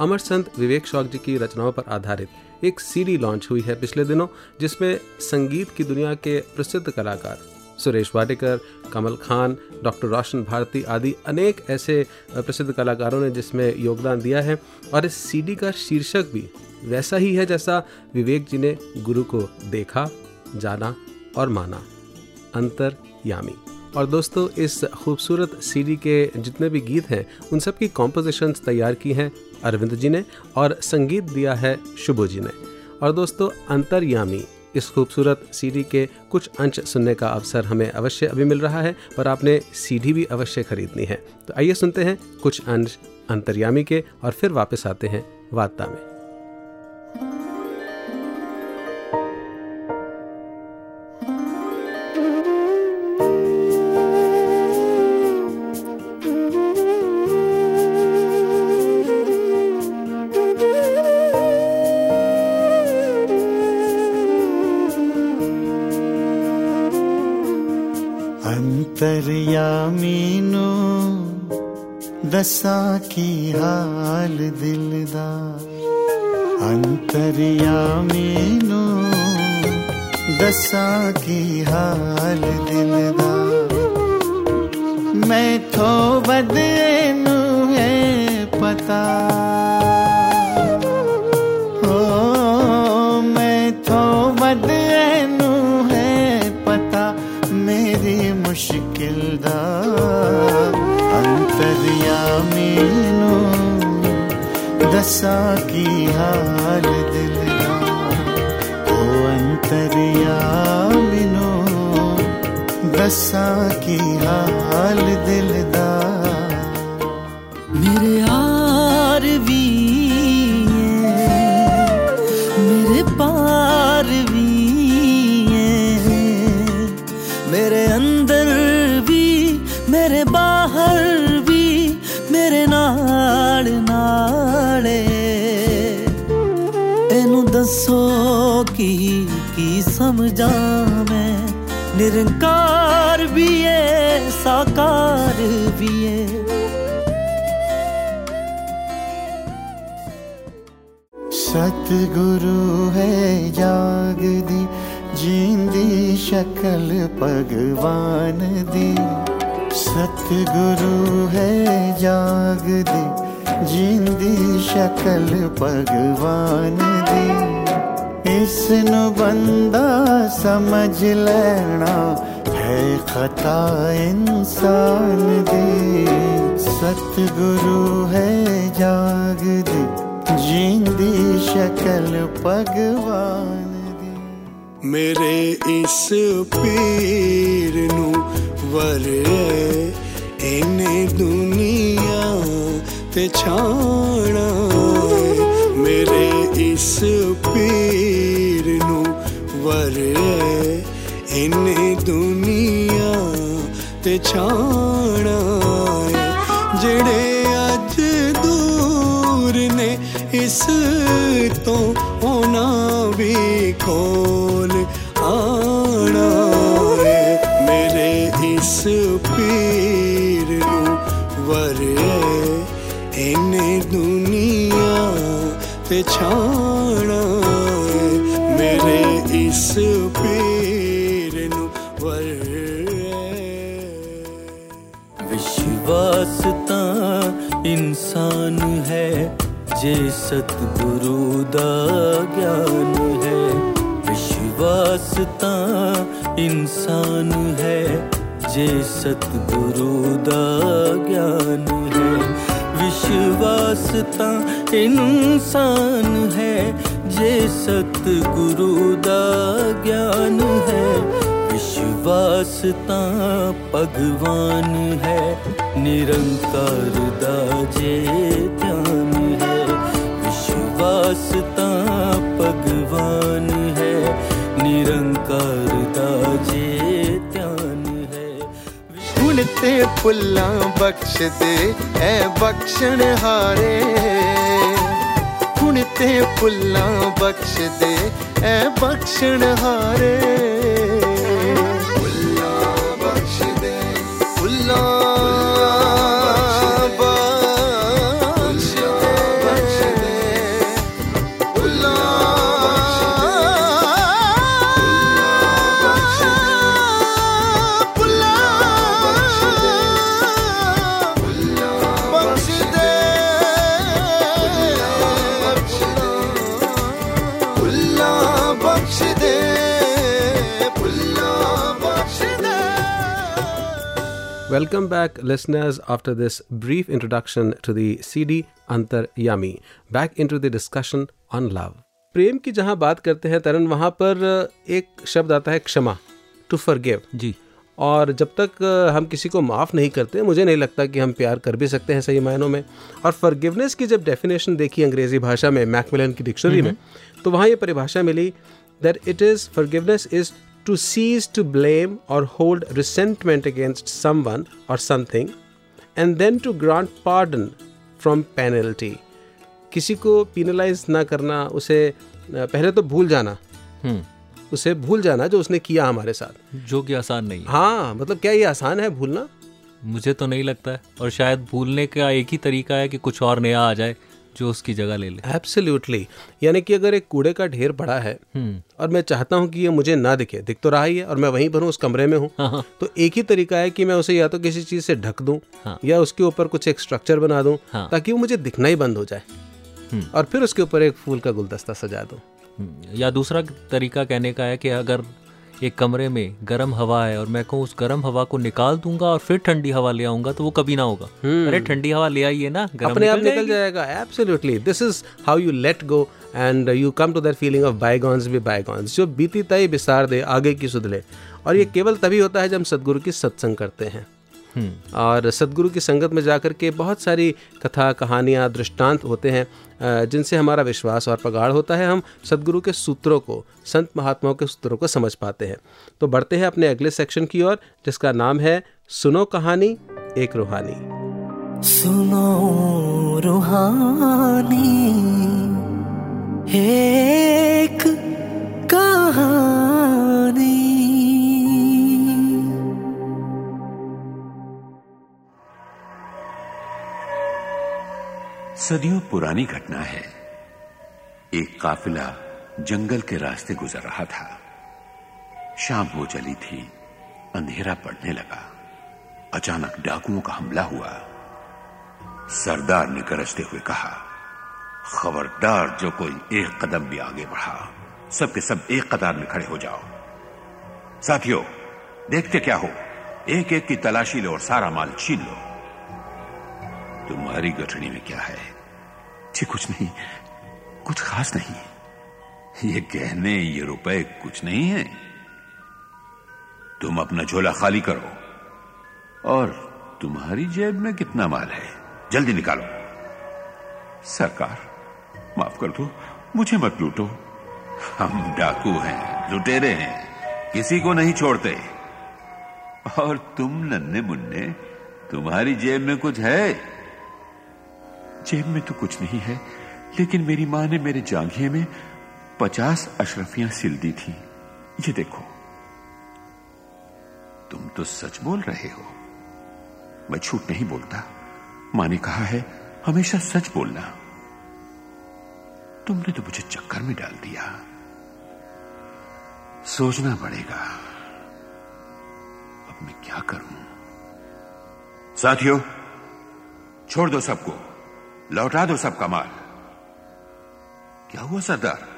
D: अमर संत विवेक शौक जी की रचनाओं पर आधारित एक सीडी लॉन्च हुई है पिछले दिनों, जिसमें संगीत की दुनिया के प्रसिद्ध कलाकार सुरेश वाडेकर, कमल खान, डॉक्टर रोशन भारती आदि अनेक ऐसे प्रसिद्ध कलाकारों ने जिसमें योगदान दिया है। और इस सीडी का शीर्षक भी वैसा ही है जैसा विवेक जी ने गुरु को देखा, जाना और माना। अंतरयामी। और दोस्तों, इस खूबसूरत सीडी के जितने भी गीत हैं, उन सब की कॉम्पोजिशंस तैयार की हैं अरविंद जी ने और संगीत दिया है शुभो जी ने। और दोस्तों, अंतरयामी इस खूबसूरत सीडी के कुछ अंश सुनने का अवसर हमें अवश्य अभी मिल रहा है, पर आपने सीडी भी अवश्य खरीदनी है। तो आइए सुनते हैं कुछ अंश अंतर्यामी के और फिर वापस आते हैं वार्ता में।
J: दसा की हाल दिलदा। अंतरिया मीनू दसा की हाल दिलदा। मैं तो थो बदनू है पता। साकी हाल दिल ना ओ अंतरयामिनो बसा की हाल दिलदार
K: मेरे आ सतगुरु है, जाग दी, जींदी शकल भगवान दी। सतगुरु है,
J: जाग दी, जींदी शकल भगवान दी। इस बंदा समझ लेना है खता इंसान दे सतगुरु है जाग दे। जींदी शकल भगवान दे मेरे इस पीर नु वर इने दुनिया ते
L: छाना मेरे इस पीर नु वर इने ਤੇ ਛਾਣਾ ਜਿਹੜੇ ਅੱਜ ਦੂਰ ਨੇ ਇਸ ਤੋਂ ਉਹਨਾਂ ਵੀ ਕੋਲ ਆਣਾ ਮੇਰੇ ਇਸ ਪੀਰ ਨੂੰ ਵਰੇ ਇਹਨੇ ਦੁਨੀਆ ਤੇ ਛਾਣਾ ਮੇਰੇ ਇਸ ਪੀਰ ਨੂੰ ਵਰੇ
K: वास्ता इंसान है, जे सतगुरु दा ज्ञान है। विश्वासता इंसान है, जे सतगुरु दा ज्ञान है। विश्वासता इंसान है, जे सतगुरु
J: दा ज्ञान है। वासता भगवान है। निरंकार दाजे ध्यान है। विश्वासता भगवान है। निरंकार दाजे ध्यान है। गुणते फुला बख्श दे ऐ बख्शन हारे। गुणते फुला बख्श दे ऐ बख्शन हारे।
D: Welcome back, listeners, after this brief introduction to the CD Antar Yami. Back into the discussion on love. प्रेम की जहाँ बात करते हैं तरन वहाँ पर एक शब्द आता है क्षमा टू फॉरगिव
C: जी
D: और जब तक हम किसी को माफ़ नहीं करते मुझे नहीं लगता कि हम प्यार कर भी सकते हैं सही मायनों में और फॉरगिवनेस की जब डेफिनेशन देखी अंग्रेज़ी भाषा में मैकमिलन की डिक्शनरी में तो वहाँ ये परिभाषा मिली that it is forgiveness is to cease to blame or hold resentment against someone or something and then to grant pardon from penalty किसी को पीनलाइज ना करना उसे पहले तो भूल जाना।
C: हम्म।
D: उसे भूल जाना जो उसने किया हमारे साथ।
C: जो कि आसान नहीं है।
D: हाँ मतलब क्या ये आसान है भूलना?
C: मुझे तो नहीं लगता है और शायद भूलने का एक ही तरीका है कि कुछ और नया आ जाए। जो उसकी जगह ले ले
D: एब्सोल्युटली यानी कि अगर एक कूड़े का ढेर पड़ा है
C: हम्म
D: और मैं चाहता हूँ कि ये मुझे ना दिखे दिख तो रहा ही है और मैं वहीं पर हूँ उस कमरे में हूँ
C: हाँ, हाँ।
D: तो एक ही तरीका है कि मैं उसे या तो किसी चीज़ से ढक दूँ
C: हाँ।
D: या उसके ऊपर कुछ एक स्ट्रक्चर बना दूँ
C: हाँ।
D: ताकि वो मुझे दिखना ही बंद हो जाए
C: हम्म।
D: और फिर उसके ऊपर एक फूल का गुलदस्ता सजा दूँ
C: हम्म, या दूसरा तरीका कहने का है कि अगर एक कमरे में गर्म हवा है और मैं कहूँ उस गर्म हवा को निकाल दूँगा और फिर ठंडी हवा ले आऊँगा तो वो कभी ना होगा। अरे ठंडी हवा ले आइए ना गर्म
D: अपने आप निकल
C: जाएगा।
D: Absolutely this is how you let go and you come to that feeling of bygones be bygones जो बीती तय बिसार दे आगे की सुधले। और ये केवल तभी होता है जब हम सदगुरु की सत्संग करते हैं।
C: हम्म
D: और सदगुरु की संगत में जाकर के बहुत सारी कथा, कहानियाँ, दृष्टांत होते हैं जिनसे हमारा विश्वास और प्रगाढ़ होता है। हम सदगुरु के सूत्रों को, संत महात्माओं के सूत्रों को समझ पाते हैं। तो बढ़ते हैं अपने अगले सेक्शन की ओर, जिसका नाम है, सुनो कहानी, एक रूहानी।
K: सुनो रूहानी, एक कहानी।
M: सदियों पुरानी घटना है। एक काफिला जंगल के रास्ते गुजर रहा था। शाम हो चली थी। अंधेरा पड़ने लगा। अचानक डाकुओं का हमला हुआ। सरदार ने गरजते हुए कहा, खबरदार, जो कोई एक कदम भी आगे बढ़ा, सबके सब एक कतार में खड़े हो जाओ। साथियों, देखते क्या हो? एक एक की तलाशी लो और सारा माल छीन लो। तुम्हारी गठड़ी में क्या है? जी, कुछ नहीं। कुछ खास नहीं। ये गहने ये रुपए कुछ नहीं है। तुम अपना झोला खाली करो। और तुम्हारी जेब में कितना माल है? जल्दी निकालो। सरकार, माफ़ कर दो। मुझे मत लूटो। हम डाकू हैं, लुटेरे हैं। किसी को नहीं छोड़ते। और तुम नन्हे मुन्ने तुम्हारी जेब में कुछ है? जेब में तो कुछ नहीं है, लेकिन मेरी माँ ने मेरे जांघिए में पचास अशरफियाँ सिल दी थी। ये देखो। तुम तो सच बोल रहे हो। मैं झूठ नहीं बोलता। माँ ने कहा है, हमेशा सच बोलना। तुमने तो मुझे चक्कर में डाल दिया। सोचना पड़ेगा। अब मैं क्या करूँ? साथियों, छोड़ दो सबको। लौटा दो सबका माल क्या हुआ सरदार?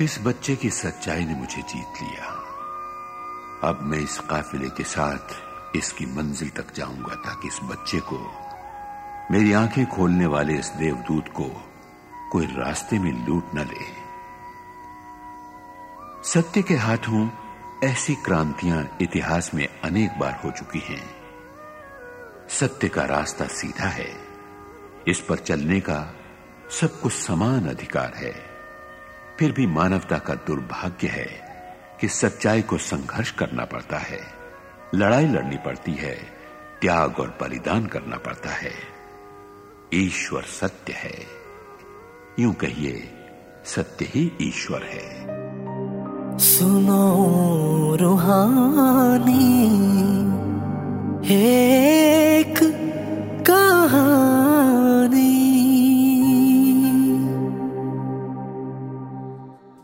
M: इस बच्चे की सच्चाई ने मुझे जीत लिया। अब मैं इस काफिले के साथ इसकी मंजिल तक जाऊँगा ताकि इस बच्चे को मेरी आँखें खोलने वाले इस देवदूत को कोई रास्ते में लूट न ले। सत्य के हाथों ऐसी क्रांतियाँ इतिहास में अनेक बार हो चुकी हैं। सत्य का रास्ता सीधा है। इस पर चलने का सबको समान अधिकार है। फिर भी मानवता का दुर्भाग्य है कि सच्चाई को संघर्ष करना पड़ता है, लड़ाई लड़नी पड़ती है, त्याग और बलिदान करना पड़ता है। ईश्वर सत्य है। यूँ कहिए, सत्य ही ईश्वर है।
K: सुनो रूहानी, एक कहानी।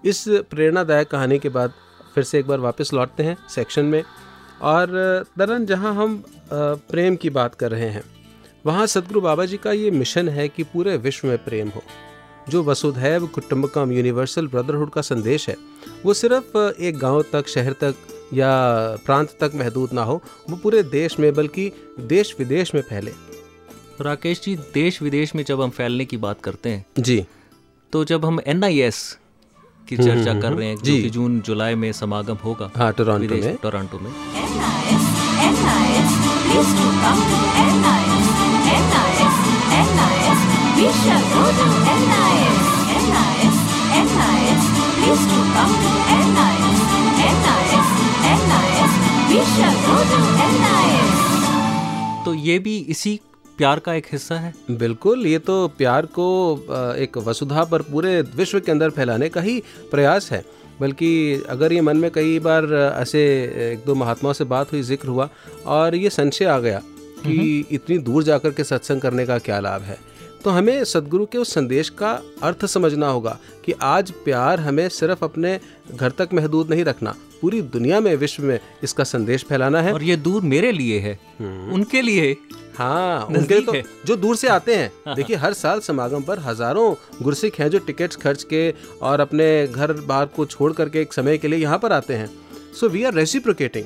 D: इस प्रेरणादायक कहानी के बाद फिर से एक बार वापस लौटते हैं सेक्शन में। और दरन जहाँ हम प्रेम की बात कर रहे हैं वहाँ सदगुरु बाबा जी का ये मिशन है कि पूरे विश्व में प्रेम हो। जो वसुधैव कुटुम्बकम यूनिवर्सल ब्रदरहुड का संदेश है वो सिर्फ़ एक गाँव तक शहर तक या प्रांत तक महदूद ना हो वो पूरे देश में बल्कि देश विदेश में फैले।
C: राकेश जी देश विदेश में जब हम फैलने की बात करते हैं
D: जी।
C: तो जब हम एनआईएस की चर्चा कर रहे हैं जो जून जुलाई में समागम होगा
D: टोरंटो में
C: टोरंटो में तो ये भी इसी प्यार का एक हिस्सा है?
D: बिल्कुल ये तो प्यार को एक वसुधा पर पूरे विश्व के अंदर फैलाने का ही प्रयास है। बल्कि अगर ये मन में कई बार ऐसे एक दो महात्माओं से बात हुई ज़िक्र हुआ और ये संशय आ गया कि इतनी दूर जाकर के सत्संग करने का क्या लाभ है तो हमें सदगुरु के उस संदेश का अर्थ समझना होगा कि आज प्यार हमें सिर्फ़ अपने घर तक महदूद नहीं रखना पूरी दुनिया में विश्व में इसका संदेश फैलाना है।
C: और ये दूर मेरे लिए है। उनके लिए
D: हाँ उनके तो जो दूर से आते हैं। देखिए हर साल समागम पर हज़ारों गुरसिक हैं जो टिकट खर्च के और अपने घर बार को छोड़ करके एक समय के लिए यहाँ पर आते हैं। सो वी आर रेसिप्रोकेटिंग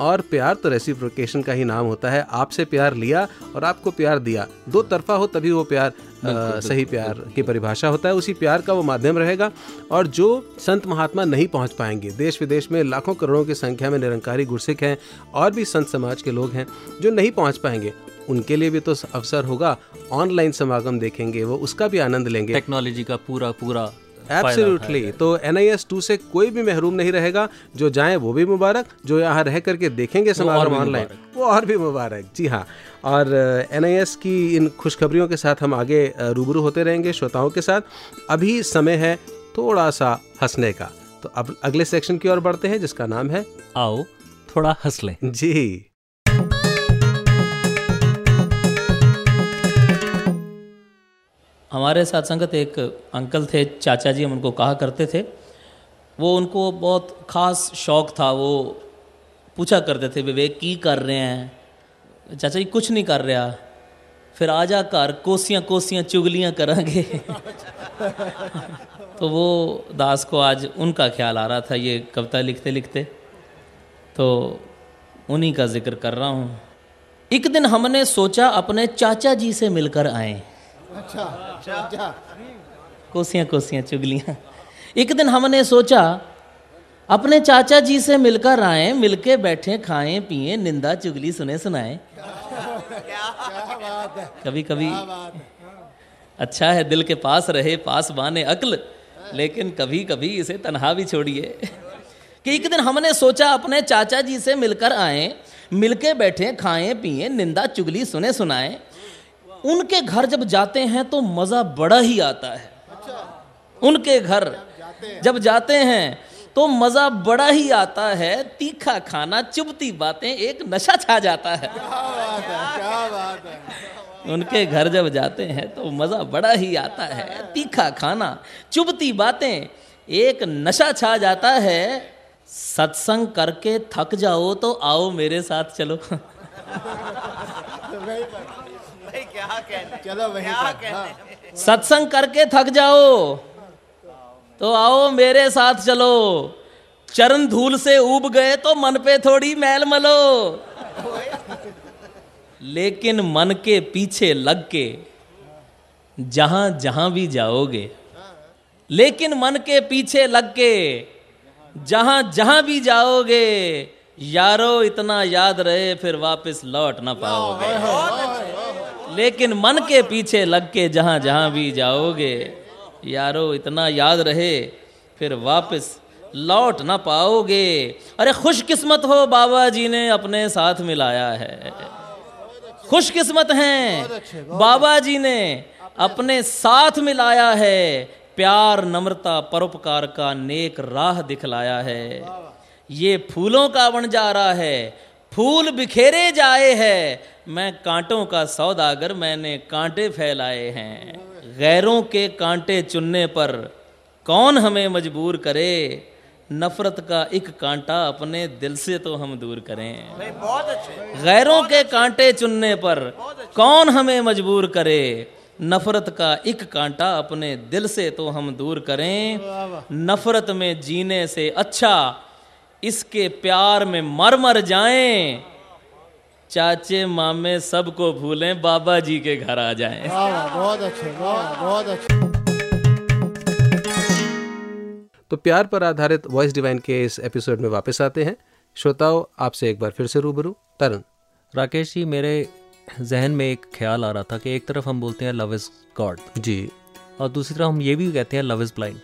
D: और प्यार तो रेसिप्रोकेशन का ही नाम होता है। आपसे प्यार लिया और आपको प्यार दिया। दो तरफा हो तभी वो प्यार अ, सही प्यार की परिभाषा होता है। उसी प्यार का वो माध्यम रहेगा और जो संत महात्मा नहीं पहुँच पाएँगे। देश विदेश में लाखों करोड़ों की संख्या में निरंकारी गुरसिख हैं और भी संत समाज के लोग हैं जो नहीं पहुँच पाएँगे। उनके लिए भी तो अवसर होगा। ऑनलाइन समागम देखेंगे वो उसका भी आनंद लेंगे।
C: टेक्नोलॉजी का पूरा पूरा
D: एब्सोल्युटली। तो एन आई एस टू से कोई भी महरूम नहीं रहेगा। जो जाए वो भी मुबारक जो यहाँ रह करके देखेंगे
C: भी
D: ऑनलाइन वो और भी मुबारक। जी हाँ। और एन आई एस की इन खुशखबरियों के साथ हम आगे रूबरू होते रहेंगे श्रोताओं के साथ। अभी समय है थोड़ा सा हंसने का। तो अब अगले सेक्शन की ओर बढ़ते हैं जिसका नाम है
C: आओ थोड़ा हंस लें।
D: जी।
N: हमारे साथ संगत एक अंकल थे, चाचा जी, हम उनको कहा करते थे। वो उनको बहुत ख़ास शौक था, वो पूछा करते थे, विवेक, की कर रहे हैं? चाचा जी, कुछ नहीं कर रहा। फिर आ जा कर, कोसियाँ कोसियाँ चुगलियाँ करांगे। तो वो दास को आज उनका ख्याल आ रहा था, ये कविता लिखते लिखते तो उन्हीं का ज़िक्र कर रहा हूँ। एक दिन हमने सोचा, अपने चाचा जी से मिलकर आएँ।
J: अच्छा अच्छा।
N: कोसियाँ कोसियाँ चुगलियाँ। एक दिन हमने सोचा अपने चाचा जी से मिलकर आए मिलके बैठे खाएँ पिए निंदा चुगली सुने सुनाए। कभी कभी अच्छा है दिल के पास रहे पास बाने अक्ल लेकिन कभी कभी इसे तनहा भी छोड़िए। कि एक दिन हमने सोचा अपने चाचा जी से मिलकर आए मिलके बैठे खाएँ पिए निंदा चुगली सुने सुनाए। उनके घर जब जाते हैं तो मज़ा बड़ा ही आता है। उनके घर जब जाते हैं तो मज़ा बड़ा ही आता है। तीखा खाना चुभती बातें एक नशा छा जाता है। उनके घर जब जाते हैं तो मज़ा बड़ा ही आता है। तीखा खाना चुभती बातें एक नशा छा जाता है। सत्संग करके थक जाओ तो आओ मेरे साथ चलो।
J: चलो वही हाँ।
N: सत्संग करके थक जाओ। तो आओ मेरे साथ चलो। चरण धूल से उब गए तो मन पे थोड़ी मैल मलो। लेकिन मन के पीछे लग के जहाँ जहाँ भी जाओगे लेकिन मन के पीछे लग के जहाँ जहाँ भी जाओगे यारो इतना याद रहे फिर वापस लौट ना पाओगे। लेकिन मन के पीछे लग के जहाँ जहाँ भी जाओगे, यारो, इतना याद रहे, फिर वापस लौट ना पाओगे। अरे, खुशकिस्मत हो बाबा जी ने अपने साथ मिलाया है। खुशकिस्मत हैं। बाबा जी ने अपने साथ मिलाया है। प्यार, नम्रता, परोपकार का नेक राह दिखलाया है। ये फूलों का बन जा रहा है। फूल बिखेरे जाए है। मैं कांटों का सौदागर मैंने कांटे फैलाए हैं। गैरों के कांटे चुनने पर कौन हमें मजबूर करे? नफरत का एक कांटा अपने दिल से तो हम दूर करें।
O: बहुत अच्छे।
N: गैरों के कांटे चुनने पर कौन हमें मजबूर करे? नफरत का एक कांटा अपने दिल से तो हम दूर करें। नफरत में जीने से अच्छा इसके प्यार में मर मर जाएँ। चाचे मामे सबको भूलें बाबा जी के घर आ जाएँ।
J: बहुत अच्छे बहुत अच्छे।
D: तो प्यार पर आधारित वॉइस डिवाइन के इस एपिसोड में वापस आते हैं। श्रोताओं आपसे एक बार फिर से रूबरू तरन
C: राकेश जी मेरे जहन में एक ख्याल आ रहा था कि एक तरफ़ हम बोलते हैं लव इज़ गॉड
D: जी।
C: और दूसरी तरफ़ हम ये भी कहते हैं लव इज़ ब्लाइंड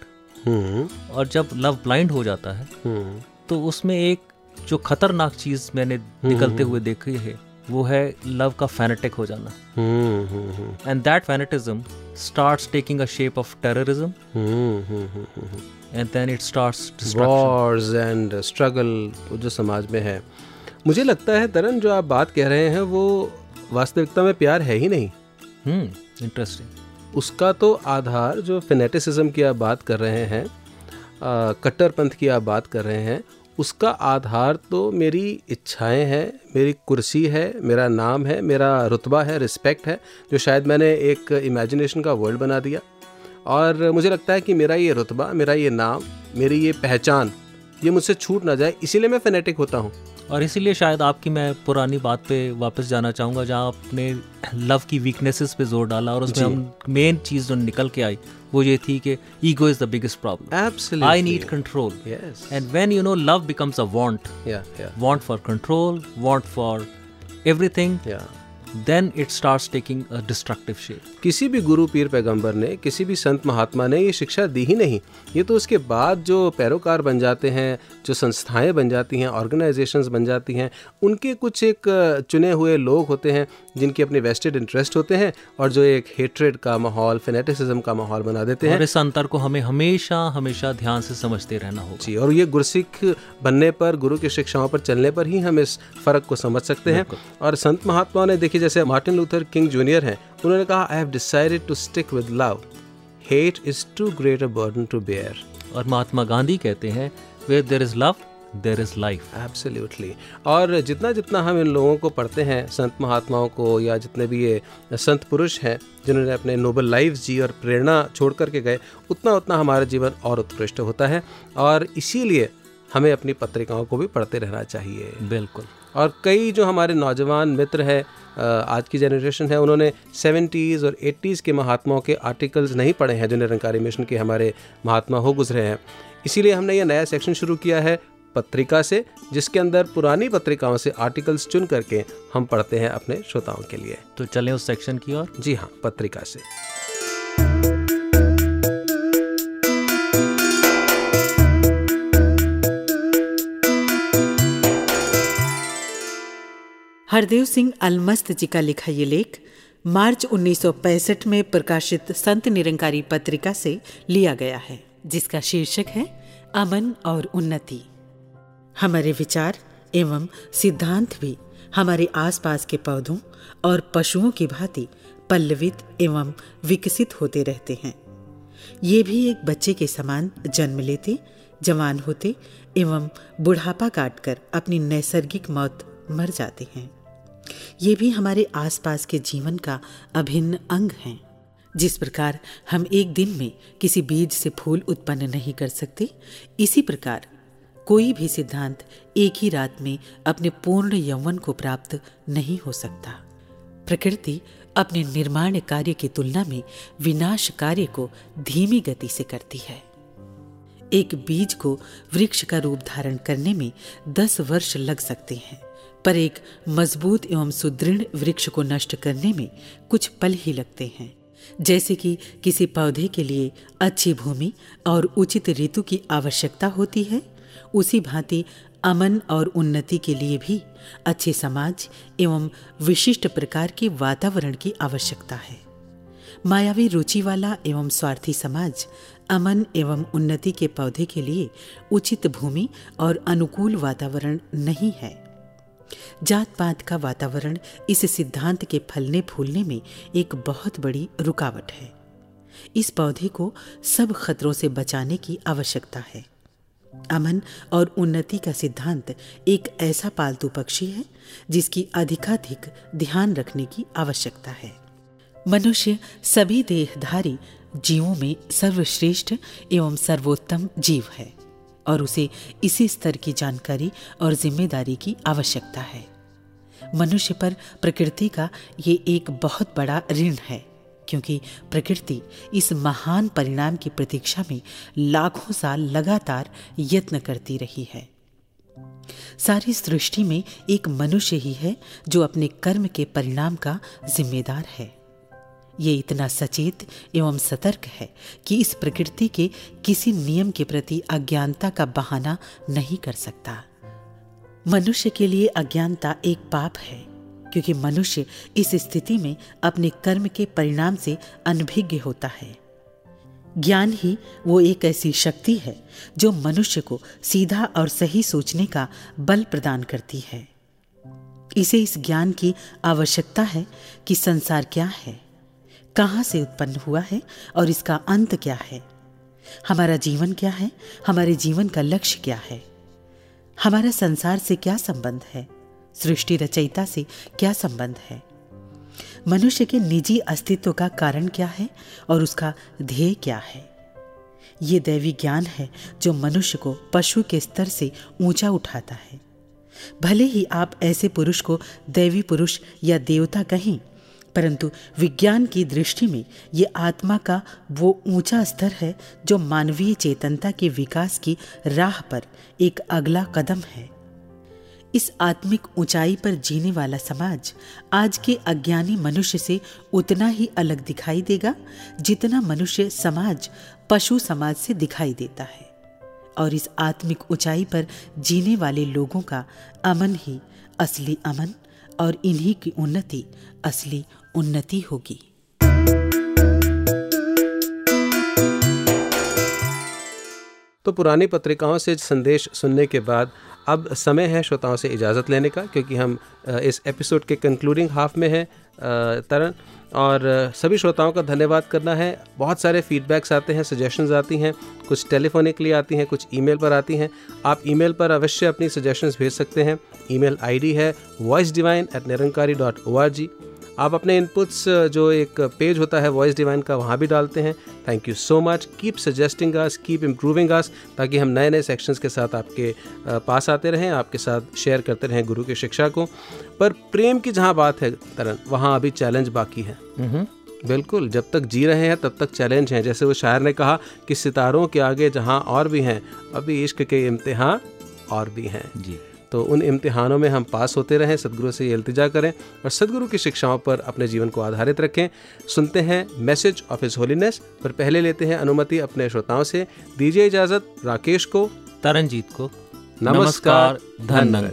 D: हम्म।
C: और जब लव ब्लाइंड हो जाता है
D: हम्म।
C: तो उसमें एक जो खतरनाक चीज़ मैंने निकलते हुए देखी है वो है लव का फैनेटिक हो जाना।
D: Hmm hmm hmm.
C: And that fanaticism starts taking a shape of
D: terrorism hmm hmm hmm
C: hmm. And then it starts
D: wars and struggle जो समाज में है। मुझे लगता है तरन जो आप बात कह रहे हैं वो वास्तविकता में प्यार है ही नहीं।
C: हम्म इंटरेस्टिंग
D: उसका तो आधार जो फिनेटिसिज्म की आप बात कर रहे हैं कट्टरपंथ की आप बात कर रहे हैं उसका आधार तो मेरी इच्छाएँ हैं मेरी कुर्सी है मेरा नाम है मेरा रुतबा है रिस्पेक्ट है जो शायद मैंने एक इमेजिनेशन का वर्ल्ड बना दिया। और मुझे लगता है कि मेरा ये रुतबा मेरा ये नाम मेरी ये पहचान ये मुझसे छूट ना जाए इसीलिए मैं फेनेटिक होता हूँ।
C: और इसीलिए शायद आपकी मैं पुरानी बात पे वापस जाना चाहूँगा जहाँ आपने लव की वीकनेसेस पे ज़ोर डाला और उसमें हम मेन चीज़ जो निकल के आई वो ये थी कि ego is the biggest problem
D: Absolutely.
C: I need control
D: Yes.
C: And when you know love becomes a want
D: yeah yeah
C: want for control want for
D: या
C: then it starts taking a
D: किसी भी गुरु पीर पैगंबर ने किसी भी संत महात्मा ने ये शिक्षा दी ही नहीं। ये तो उसके बाद जो पैरोकार बन जाते हैं जो संस्थाएँ बन जाती हैं ऑर्गेनाइजेशंस बन जाती हैं उनके कुछ एक चुने हुए लोग होते हैं जिनके अपने वेस्टेड इंटरेस्ट होते हैं और जो एक हेट्रेड का माहौल फेनेटिसिज्म का माहौल बना देते हैं।
C: इस अंतर को हमें हमेशा हमेशा ध्यान से समझते रहना होगा।
D: जी और ये गुरसिख बनने पर गुरु की शिक्षाओं पर चलने पर ही हम इस फ़र्क को समझ सकते हैं। और संत महात्मा ने देखिए जैसे मार्टिन लूथर किंग जूनियर हैं उन्होंने कहा I have decided to stick with love hate is too great a burden to bear
C: और महात्मा गांधी कहते हैं where there is love there is life
D: absolutely और जितना जितना हम इन लोगों को पढ़ते हैं संत महात्माओं को या जितने भी ये संत पुरुष हैं जिन्होंने अपने नोबल लाइफ जी और प्रेरणा छोड़ करके गए उतना उतना हमारा जीवन और उत्कृष्ट होता है। और इसीलिए हमें अपनी पत्रिकाओं को भी पढ़ते रहना चाहिए।
C: बिल्कुल।
D: और कई जो हमारे नौजवान मित्र हैं आज की जनरेशन है उन्होंने सेवेंटीज़ और एट्टीज़ के महात्माओं के आर्टिकल्स नहीं पढ़े हैं जो निरंकारी मिशन के हमारे महात्मा हो गुजरे हैं। इसीलिए हमने यह नया सेक्शन शुरू किया है पत्रिका से जिसके अंदर पुरानी पत्रिकाओं से आर्टिकल्स चुन करके हम पढ़ते हैं अपने श्रोताओं के लिए।
C: तो चलें उस सेक्शन की ओर।
D: जी हाँ पत्रिका से।
O: हरदेव सिंह अलमस्त जी का लिखा ये लेख मार्च 1965 में प्रकाशित संत निरंकारी पत्रिका से लिया गया है, जिसका शीर्षक है, अमन और उन्नति। हमारे विचार एवं सिद्धांत भी हमारे आसपास के पौधों और पशुओं की भांति पल्लवित एवं विकसित होते रहते हैं। ये भी एक बच्चे के समान जन्म लेते, जवान होते एवं बुढ़ापा काटकर अपनी नैसर्गिक मौत मर जाते हैं। ये भी हमारे आसपास के जीवन का अभिन्न अंग हैं। जिस प्रकार हम एक दिन में किसी बीज से फूल उत्पन्न नहीं कर सकते, इसी प्रकार कोई भी सिद्धांत एक ही रात में अपने पूर्ण यौवन को प्राप्त नहीं हो सकता। प्रकृति अपने निर्माण कार्य की तुलना में विनाश कार्य को धीमी गति से करती है। एक बीज को वृक्ष का रूप धारण करने में दस वर्ष लग सकते हैं। पर एक मज़बूत एवं सुदृढ़ वृक्ष को नष्ट करने में कुछ पल ही लगते हैं। जैसे कि किसी पौधे के लिए अच्छी भूमि और उचित ऋतु की आवश्यकता होती है, उसी भांति अमन और उन्नति के लिए भी अच्छे समाज एवं विशिष्ट प्रकार के वातावरण की आवश्यकता है। मायावी रुचि वाला एवं स्वार्थी समाज अमन एवं उन्नति के पौधे के लिए उचित भूमि और अनुकूल वातावरण नहीं है। जात पात का वातावरण इस सिद्धांत के फलने फूलने में एक बहुत बड़ी रुकावट है। इस पौधे को सब खतरों से बचाने की आवश्यकता है। अमन और उन्नति का सिद्धांत एक ऐसा पालतू पक्षी है, जिसकी अधिकाधिक ध्यान रखने की आवश्यकता है। मनुष्य सभी देहधारी जीवों में सर्वश्रेष्ठ एवं सर्वोत्तम जीव है। और उसे इसी स्तर की जानकारी और ज़िम्मेदारी की आवश्यकता है। मनुष्य पर प्रकृति का ये एक बहुत बड़ा ऋण है, क्योंकि प्रकृति इस महान परिणाम की प्रतीक्षा में लाखों साल लगातार यत्न करती रही है। सारी सृष्टि में एक मनुष्य ही है जो अपने कर्म के परिणाम का जिम्मेदार है। ये इतना सचेत एवं सतर्क है कि इस प्रकृति के किसी नियम के प्रति अज्ञानता का बहाना नहीं कर सकता। मनुष्य के लिए अज्ञानता एक पाप है, क्योंकि मनुष्य इस स्थिति में अपने कर्म के परिणाम से अनभिज्ञ होता है। ज्ञान ही वो एक ऐसी शक्ति है जो मनुष्य को सीधा और सही सोचने का बल प्रदान करती है। इसे इस ज्ञान की आवश्यकता है कि संसार क्या है। कहाँ से उत्पन्न हुआ है और इसका अंत क्या है? हमारा जीवन क्या है? हमारे जीवन का लक्ष्य क्या है? हमारा संसार से क्या संबंध है? सृष्टि रचयिता से क्या संबंध है? मनुष्य के निजी अस्तित्व का कारण क्या है और उसका ध्येय क्या है? ये दैवी ज्ञान है जो मनुष्य को पशु के स्तर से ऊँचा उठाता है। भले ही आप ऐसे पुरुष को दैवी पुरुष या देवता कहें परंतु विज्ञान की दृष्टि में ये आत्मा का वो ऊँचा स्तर है जो मानवीय चेतनता के विकास की राह पर एक अगला कदम है। इस आत्मिक ऊंचाई पर जीने वाला समाज आज के अज्ञानी मनुष्य से उतना ही अलग दिखाई देगा जितना मनुष्य समाज, पशु समाज से दिखाई देता है। और इस आत्मिक ऊंचाई पर जीने वाले लोगों का अमन ही असली अमन और इन्हीं की उन्नति असली उन्नति होगी।
D: तो पुरानी पत्रिकाओं से संदेश सुनने के बाद अब समय है श्रोताओं से इजाज़त लेने का, क्योंकि हम इस एपिसोड के कंक्लूडिंग हाफ़ में हैं तरन और सभी श्रोताओं का धन्यवाद करना है। बहुत सारे फीडबैक्स आते हैं सजेशंस आती हैं, कुछ टेलीफोनिकली आती हैं, कुछ ईमेल पर आती हैं। आप ईमेल पर अवश्य अपनी सजेशंस भेज सकते हैं। ईमेल आईडी है voice divine at Nirankari dot O R G आप अपने इनपुट्स जो एक पेज होता है वॉइस डिवाइन का वहाँ भी डालते हैं। Thank you so much keep suggesting us keep improving us ताकि हम नए नए सेक्शंस के साथ आपके पास आते रहें आपके साथ शेयर करते रहें गुरु की शिक्षा को। पर प्रेम की जहाँ बात है तरन वहाँ अभी चैलेंज बाकी है। बिल्कुल जब तक जी रहे हैं तब तक चैलेंज हैं। जैसे वो शायर ने कहा कि सितारों के आगे जहाँ और भी हैं अभी इश्क के इम्तिहान और भी हैं।
C: जी।
D: तो उन इम्तिहानों में हम पास होते रहें सदगुरु से ये इल्तिजा करें और सदगुरु की शिक्षाओं पर अपने जीवन को आधारित रखें। सुनते हैं मैसेज ऑफ़ इज़ होलीनेस पर पहले लेते हैं अनुमति अपने श्रोताओं से। दीजिए इजाज़त राकेश को।
C: तरनजीत को।
D: नमस्कार
C: धन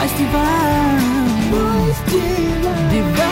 P: Voice divine. Voice divine. divine.